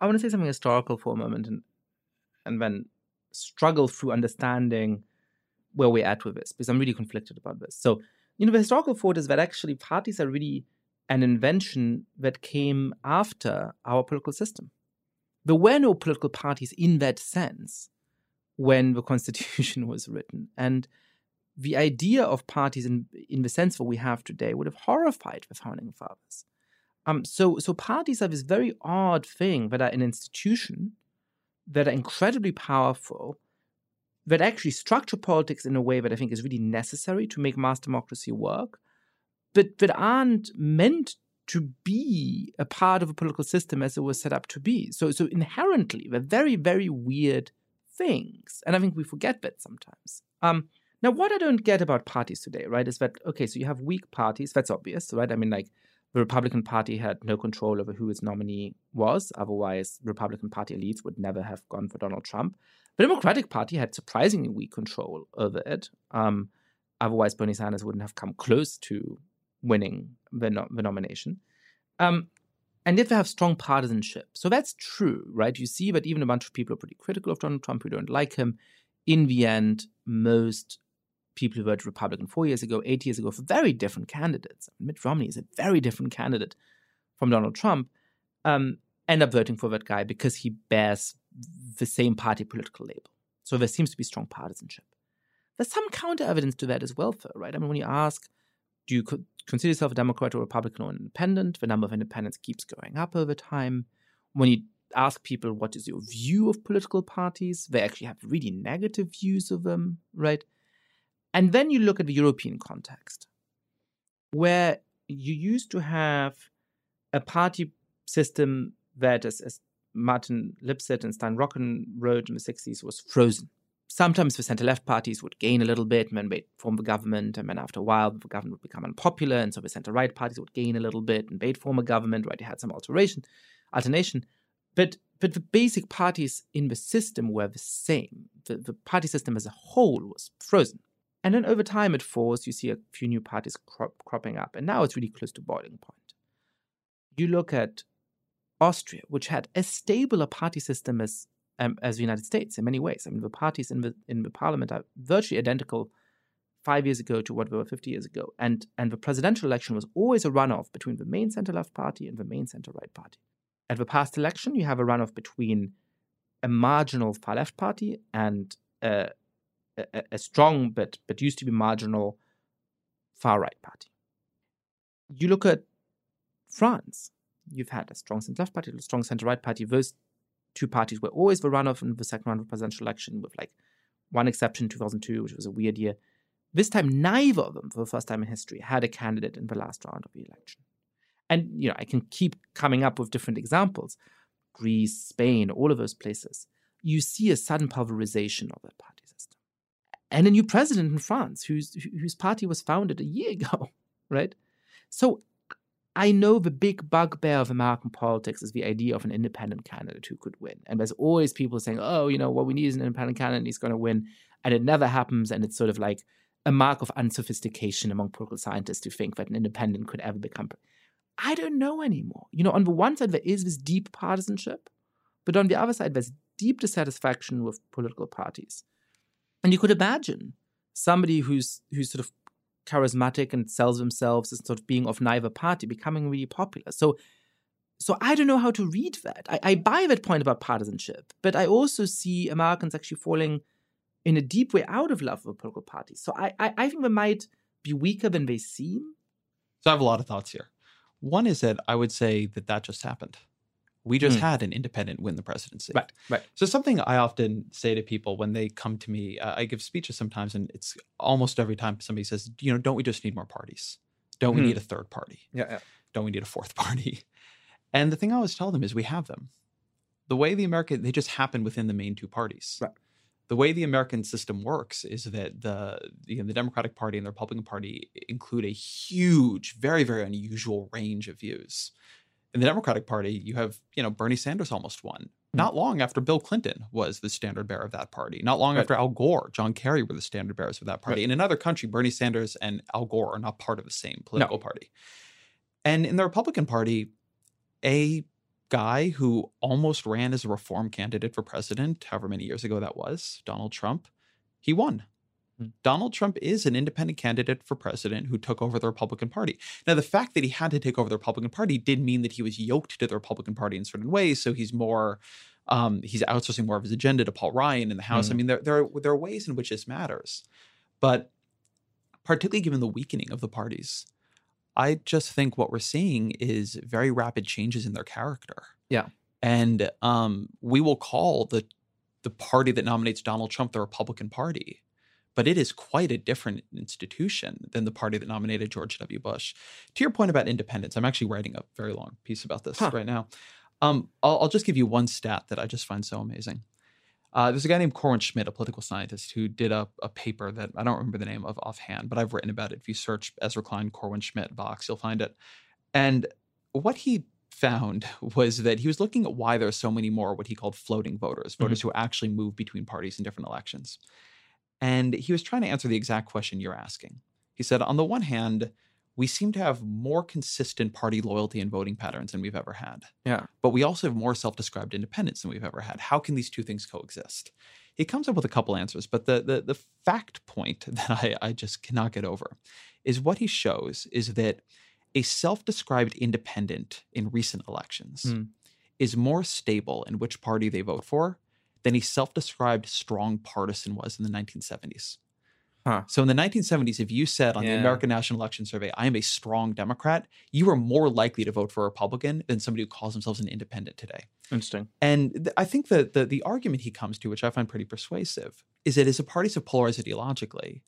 I want to say something historical for a moment, and and then struggle through understanding where we're at with this because I'm really conflicted about this. So, you know, the historical thought is that actually parties are really an invention that came after our political system. There were no political parties in that sense when the Constitution was written. And the idea of parties in, in the sense that we have today would have horrified the founding fathers. Um, so, so parties are this very odd thing that are an institution that are incredibly powerful, that actually structure politics in a way that I think is really necessary to make mass democracy work, but that aren't meant to be a part of a political system as it was set up to be. So, so inherently, they're very, very weird things. And I think we forget that sometimes. Um, now, what I don't get about parties today, right, is that, okay, so you have weak parties. That's obvious, right? I mean, like, the Republican Party had no control over who its nominee was. Otherwise, Republican Party elites would never have gone for Donald Trump. The Democratic Party had surprisingly weak control over it. Um, otherwise, Bernie Sanders wouldn't have come close to winning the, no- the nomination. Um, and yet they have strong partisanship. So that's true, right? You see that even a bunch of people are pretty critical of Donald Trump who don't like him. In the end, most people who voted Republican four years ago, eight years ago, for very different candidates. Mitt Romney is a very different candidate from Donald Trump. Um, end up voting for that guy because he bears the same party political label. So there seems to be strong partisanship. There's some counter evidence to that as well, though, right? I mean, when you ask, do you consider yourself a Democrat or Republican or an independent, the number of independents keeps going up over time. When you ask people what is your view of political parties, they actually have really negative views of them, right? And then you look at the European context, where you used to have a party system that, as, as Martin Lipset and Stein Rokkan wrote in the 60s was frozen. Sometimes the center left parties would gain a little bit and then they'd form the government, and then after a while, the government would become unpopular, and so the center right parties would gain a little bit and they'd form a government, right? They had some alteration, alternation. But but the basic parties in the system were the same. The, the party system as a whole was frozen. And then over time it falls, you see a few new parties crop, cropping up, and now it's really close to boiling point. You look at Austria, which had as stable a party system as um, as the United States in many ways. I mean, the parties in the in the parliament are virtually identical five years ago to what they were 50 years ago, and and the presidential election was always a runoff between the main center left party and the main center right party. At the past election, you have a runoff between a marginal far left party and a, a, a strong but but used to be marginal far right party. You look at France. You've had a strong center left party, a strong center right party. Those two parties were always the runoff in the second round of presidential election, with like one exception, 2002, which was a weird year. This time, neither of them, for the first time in history, had a candidate in the last round of the election. And you know, I can keep coming up with different examples. Greece, Spain, all of those places. You see a sudden pulverization of that party system. And a new president in France whose whose party was founded a year ago, right? So I know the big bugbear of American politics is the idea of an independent candidate who could win. And there's always people saying, oh, you know, what we need is an independent candidate and he's going to win. And it never happens. And it's sort of like a mark of unsophistication among political scientists to think that an independent could ever become. I don't know anymore. You know, on the one side, there is this deep partisanship, but on the other side, there's deep dissatisfaction with political parties. And you could imagine somebody who's who's sort of charismatic and sells themselves as sort of being of neither party, becoming really popular. So so I don't know how to read that. I, I buy that point about partisanship, but I also see Americans actually falling in a deep way out of love with political parties. So I, I, I think they might be weaker than they seem. So I have a lot of thoughts here. One is that I would say that that just happened. We just mm. had an independent win the presidency. Right, right. So something I often say to people when they come to me, uh, I give speeches sometimes, and it's almost every time somebody says, you know, don't we just need more parties? Don't we mm. need a third party? Yeah, yeah. Don't we need a fourth party? And the thing I always tell them is we have them. The way the American, they just happen within the main two parties. Right. The way the American system works is that the you know, the Democratic Party and the Republican Party include a huge, very very unusual range of views in the Democratic Party, you have, you know, Bernie Sanders almost won. Hmm. Not long after Bill Clinton was the standard bearer of that party. Not long right. after Al Gore, John Kerry were the standard bearers of that party. Right. In another country, Bernie Sanders and Al Gore are not part of the same political no. party. And in the Republican Party, a guy who almost ran as a reform candidate for president, however many years ago that was, Donald Trump, he won. Donald Trump is an independent candidate for president who took over the Republican Party. Now, the fact that he had to take over the Republican Party did mean that he was yoked to the Republican Party in certain ways. So he's more, um, he's outsourcing more of his agenda to Paul Ryan in the House. Mm. I mean, there, there, are, there are ways in which this matters. But particularly given the weakening of the parties, I just think what we're seeing is very rapid changes in their character. Yeah. And um, we will call the the party that nominates Donald Trump the Republican Party but it is quite a different institution than the party that nominated George W. Bush. To your point about independence, I'm actually writing a very long piece about this huh. right now. Um, I'll, I'll, just give you one stat that I just find so amazing. Uh, there's a guy named Corwin Smidt, a political scientist, who did a, a, paper that I don't remember the name of offhand, but I've written about it. If you search Ezra Klein, Corwin Smidt, Vox, you'll find it. And what he found was that he was looking at why there are so many more what he called floating voters, voters mm-hmm. who actually move between parties in different elections. And he was trying to answer the exact question you're asking. He said, on the one hand, we seem to have more consistent party loyalty and voting patterns than we've ever had. Yeah. But we also have more self described independence than we've ever had. How can these two things coexist? He comes up with a couple answers, but the, the, the fact point that I, I just cannot get over is what he shows is that a self described independent in recent elections mm. is more stable in which party they vote for than a self described strong partisan was in the 1970s. Huh. So in the 1970s, if you said on yeah. the American National Election Survey, I am a strong Democrat, you are more likely to vote for a Republican than somebody who calls themselves an independent today. Interesting. And th- I think that the, the argument he comes to, which I find pretty persuasive, is that as a party so polarized ideologically,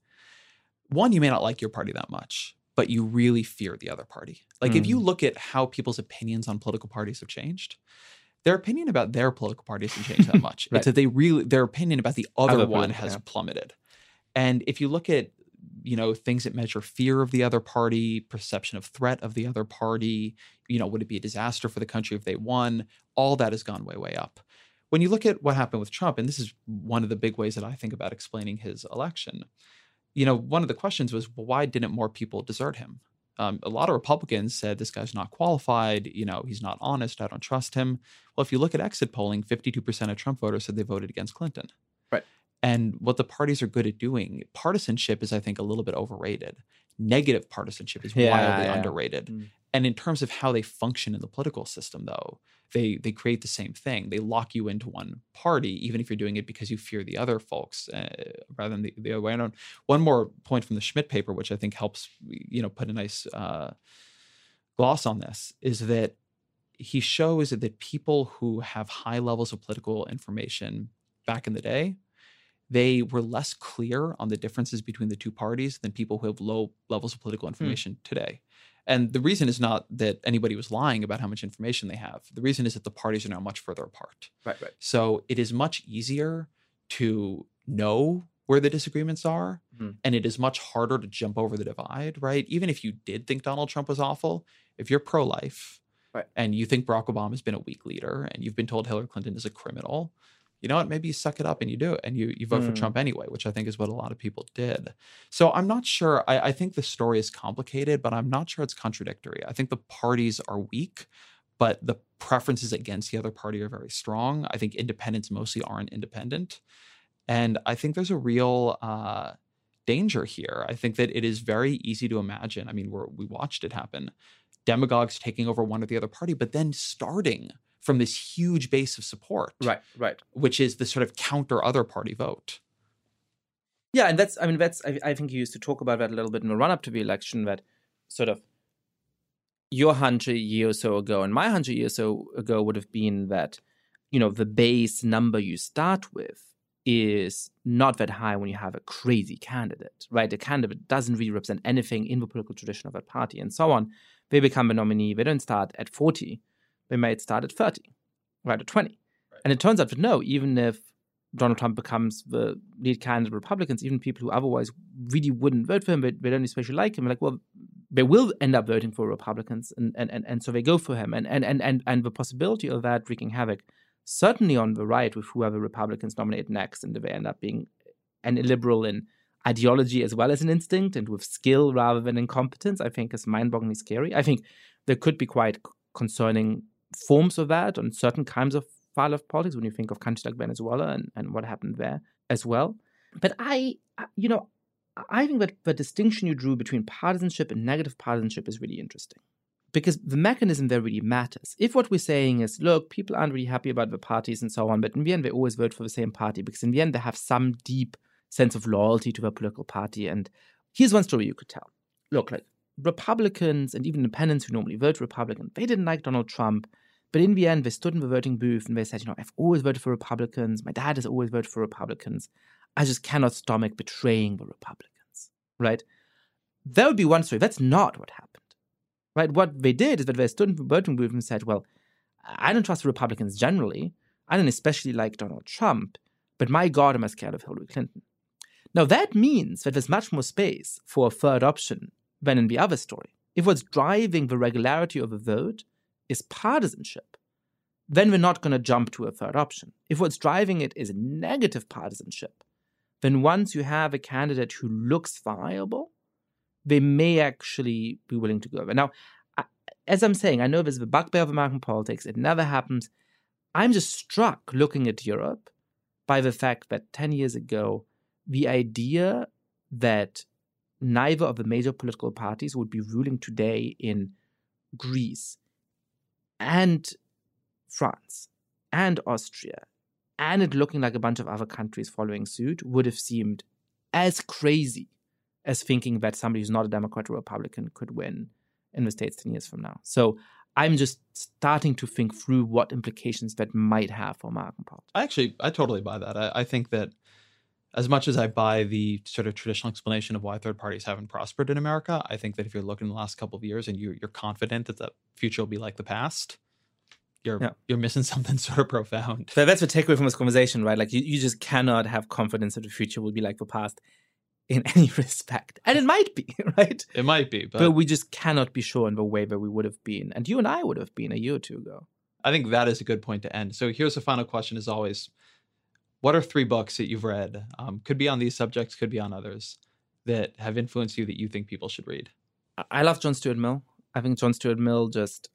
one, you may not like your party that much, but you really fear the other party. Like mm. if you hmm. look at how people's opinions on political parties have changed, their opinion about their political party hasn't changed that much. Right. It's that they really their opinion about the other, Other one has yeah. plummeted. And if you look at you know things that measure fear of the other party, perception of threat of the other party, you know, would it be a disaster for the country if they won? All that has gone way way up. When you look at what happened with Trump, and this is one of the big ways that I think about explaining his election, you know, one of the questions was, well, why didn't more people desert him? Um, a lot of Republicans said this guy's not qualified. You know, he's not honest. I don't trust him. Well, if you look at exit polling, 52% of Trump voters said they voted against Clinton. Right. And what the parties are good at doing, partisanship is, I think, a little bit overrated. Negative partisanship is Yeah, wildly yeah. underrated. Mm. And in terms of how they function in the political system, though, they they create the same thing. They lock you into one party, even if you're doing it because you fear the other folks, uh, rather than the, the other way around. One more point from the Smidt paper, which I think helps, you know, put a nice uh, gloss on this, is that he shows that people who have high levels of political information back in the day, they were less clear on the differences between the two parties than people who have low levels of political information today. And the reason is not that anybody was lying about how much information they have. The reason is that the parties are now much further apart. Right, right. So it is much easier to know where the disagreements are, Mhm. and it is much harder to jump over the divide, right? Even if you did think Donald Trump was awful, if you're pro life Right. and you think Barack Obama's been a weak leader and you've been told Hillary Clinton is a criminal, you know what? Maybe you suck it up and you do it and you, you vote for Mm. Trump anyway, which I think is what a lot of people did. So I'm not sure. I, I think the story is complicated, but I'm not sure it's contradictory. I think the parties are weak, but the preferences against the other party are very strong. I think independents mostly aren't independent. And I think there's a real uh, danger here. I think that it is very easy to imagine. I mean, we're, we watched it happen demagogues taking over one or the other party, but then starting from this huge base of support, Right, right. which is the sort of counter other party vote. Yeah, and that's I mean that's I, I think you used to talk about that a little bit in the run up to the election that sort of your hunch a year or so ago and my hunch a year or so ago would have been that you know the base number you start with is not that high when you have a crazy candidate, right? A candidate doesn't really represent anything in the political tradition of that party and so on. They become a nominee. They don't start at 40. They might start at 30, right, or 20. And it turns out that no, even if Donald Trump becomes the lead candidate of Republicans, even people who otherwise really wouldn't vote for him, but they don't especially like him, like, well, they will end up voting for Republicans, and and, and, and so they go for him. And, and and and and the possibility of that wreaking havoc, certainly on the right with whoever Republicans nominate next, and they end up being an illiberal in ideology as well as an instinct and with skill rather than incompetence, I think is mind-bogglingly scary. I think there could be quite concerning forms of that on certain kinds of far left politics when you think of countries like Venezuela and, and what happened there as well. But I, I- you know, I think that the distinction you drew between partisanship and negative partisanship is really interesting because the mechanism there really matters. If what we're saying is, look, people aren't really happy about the parties and so on, but in the end, they always vote for the same party because in the end, they have some deep sense of loyalty to their political party. And here's one story you could tell. Look, like Republicans and even independents who normally vote Republican, they didn't like Donald Trump. But in the end, they stood in the voting booth and they said, you know, I've always voted for Republicans. My dad has always voted for Republicans. I just cannot stomach betraying the Republicans, right? That would be one story. That's not what happened, right? What they did is that they stood in the voting booth and said, well, I don't trust the Republicans generally. I don't especially like Donald Trump, but my God, am I scared of Hillary Clinton. Now, that means that there's much more space for a third option than in the other story. If what's driving the regularity of a vote is partisanship, then we're not going to jump to a third option. If what's driving it is negative partisanship, then once you have a candidate who looks viable, they may actually be willing to go over. Now, as I'm saying, I know there's the bugbear of American politics. It never happens. I'm just struck looking at Europe by the fact that 10 years ago, the idea that neither of the major political parties would be ruling today in Greece and France and Austria, and it looking like a bunch of other countries following suit would have seemed as crazy as thinking that somebody who's not a Democrat or Republican could win in the States 10 years from now. So I'm just starting to think through what implications that might have for American politics. I actually, I totally buy that. I, I think that as much as I buy the sort of traditional explanation of why third parties haven't prospered in America, I think that if you're looking in the last couple of years and you're, you're confident that the future will be like the past, you're Yeah. you're missing something sort of profound. So that's the takeaway from this conversation, right? Like you, you just cannot have confidence that the future will be like the past in any respect. And it might be, right? It might be, but, But, we just cannot be sure in the way that we would have been. And you and I would have been a year or two ago. I think that is a good point to end. So here's the final question: as always, what are three books that you've read? Um, could be on these subjects, could be on others that have influenced you that you think people should read. I- love John Stuart Mill. I think John Stuart Mill just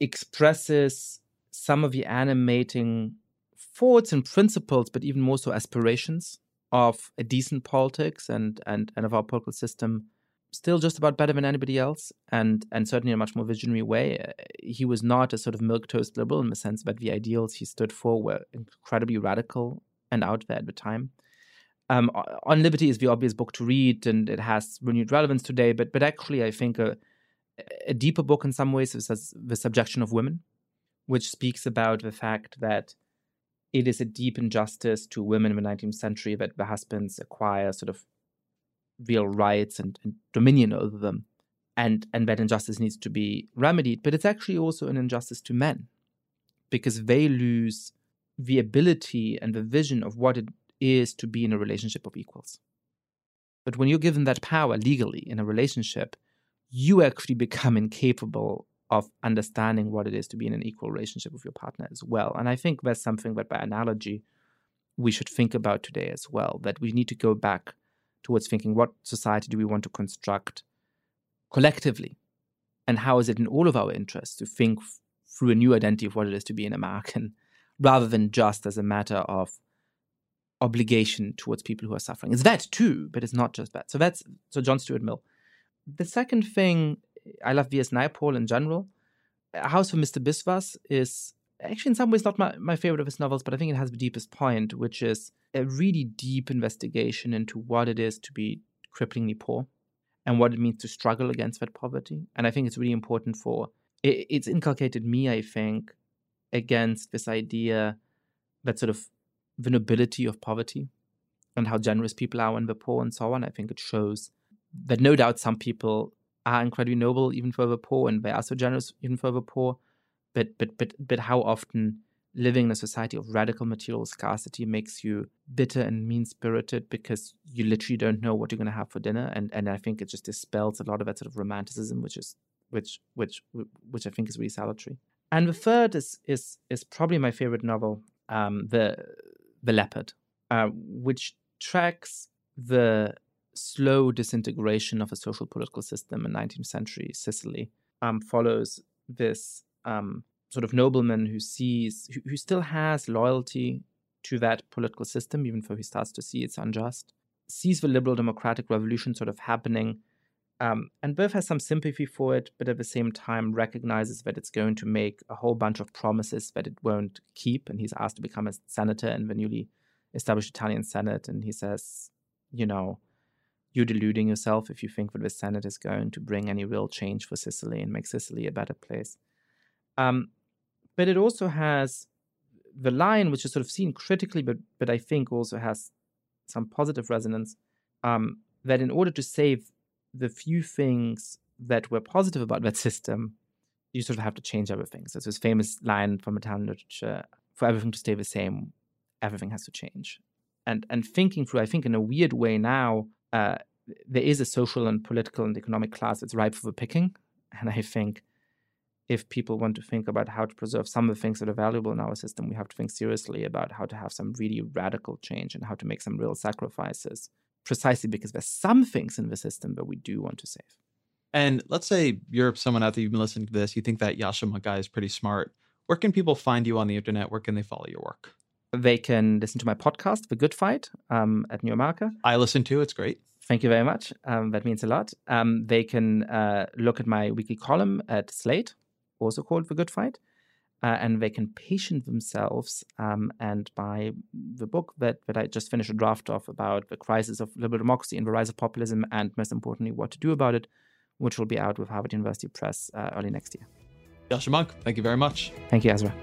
expresses some of the animating thoughts and principles, but even more so aspirations of a decent politics and and and of our political system. Still, just about better than anybody else, and and certainly in a much more visionary way. Uh, He was not a sort of milk toast liberal in the sense that the ideals he stood for were incredibly radical and out there at the time. Um, on liberty is the obvious book to read, and it has renewed relevance today. But but actually, I think a, a deeper book in some ways is the subjection of women, which speaks about the fact that it is a deep injustice to women in the 19th century that the husbands acquire sort of real rights and, and dominion over them, and and that injustice needs to be remedied. But it's actually also an injustice to men, because they lose the ability and the vision of what it is to be in a relationship of equals. But when you're given that power legally in a relationship, you actually become incapable of understanding what it is to be in an equal relationship with your partner as well. And I think that's something that, by analogy, we should think about today as well. That we need to go back towards thinking what society do we want to construct collectively? And how is it in all of our interests to think f- through a new identity of what it is to be an American, rather than just as a matter of obligation towards people who are suffering. It's that too, but it's not just that. So that's so John Stuart Mill. The second thing I love V.S. Naipaul in general. A House for Mr. Biswas is actually in some ways not my, my favorite of his novels, but I think it has the deepest point, which is a really deep investigation into what it is to be cripplingly poor and what it means to struggle against that poverty. And I think it's really important for it, it's inculcated me, I think, against this idea that sort of the nobility of poverty and how generous people are when they're poor and so on. I think it shows that no doubt some people are incredibly noble even for the poor and they are so generous even for the poor. But but but but how often living in a society of radical material scarcity makes you bitter and mean spirited because you literally don't know what you're gonna have for dinner. And and I think it just dispels a lot of that sort of romanticism which is which which which I think is really salutary. And the third is is is probably my favorite novel, um, the the Leopard, uh, which tracks the slow disintegration of a social political system in 19th century Sicily. Um, follows this um, sort of nobleman who sees who, who still has loyalty to that political system, even though he starts to see it's unjust. Sees the liberal democratic revolution sort of happening um, and both has some sympathy for it, but at the same time recognizes that it's going to make a whole bunch of promises that it won't keep. And he's asked to become a senator in the newly established Italian Senate. And he says, you know, you're deluding yourself if you think that the Senate is going to bring any real change for Sicily and make Sicily a better place. Um, but it also has the line, which is sort of seen critically, but but I think also has some positive resonance, um, that in order to save the few things that were positive about that system, you sort of have to change everything. So it's this famous line from Italian literature: "For everything to stay the same, everything has to change." And and thinking through, I think in a weird way now, uh, there is a social and political and economic class that's ripe for the picking, and I think if people want to think about how to preserve some of the things that are valuable in our system, we have to think seriously about how to have some really radical change and how to make some real sacrifices, precisely because there's some things in the system that we do want to save. And let's say you're someone out there, you've been listening to this, you think that Yashima guy is pretty smart. Where can people find you on the internet? Where can they follow your work? They can listen to my podcast, The Good Fight, um, at New America. I listen to it's great. Thank you very much. Um, that means a lot. Um, they can uh, look at my weekly column at Slate, also called The Good Fight, uh, and they can patient themselves um, and buy the book that, that I just finished a draft of about the crisis of liberal democracy and the rise of populism, and most importantly, what to do about it, which will be out with Harvard University Press uh, early next year. Yascha Mounk, thank you very much. Thank you, Ezra.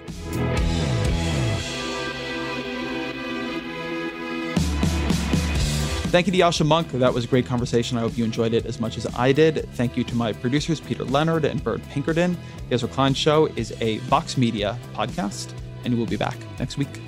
Thank you to Yascha Mounk. That was a great conversation. I hope you enjoyed it as much as I did. Thank you to my producers, Peter Leonard and Byrd Pinkerton. The Ezra Klein Show is a Vox Media podcast, and we'll be back next week.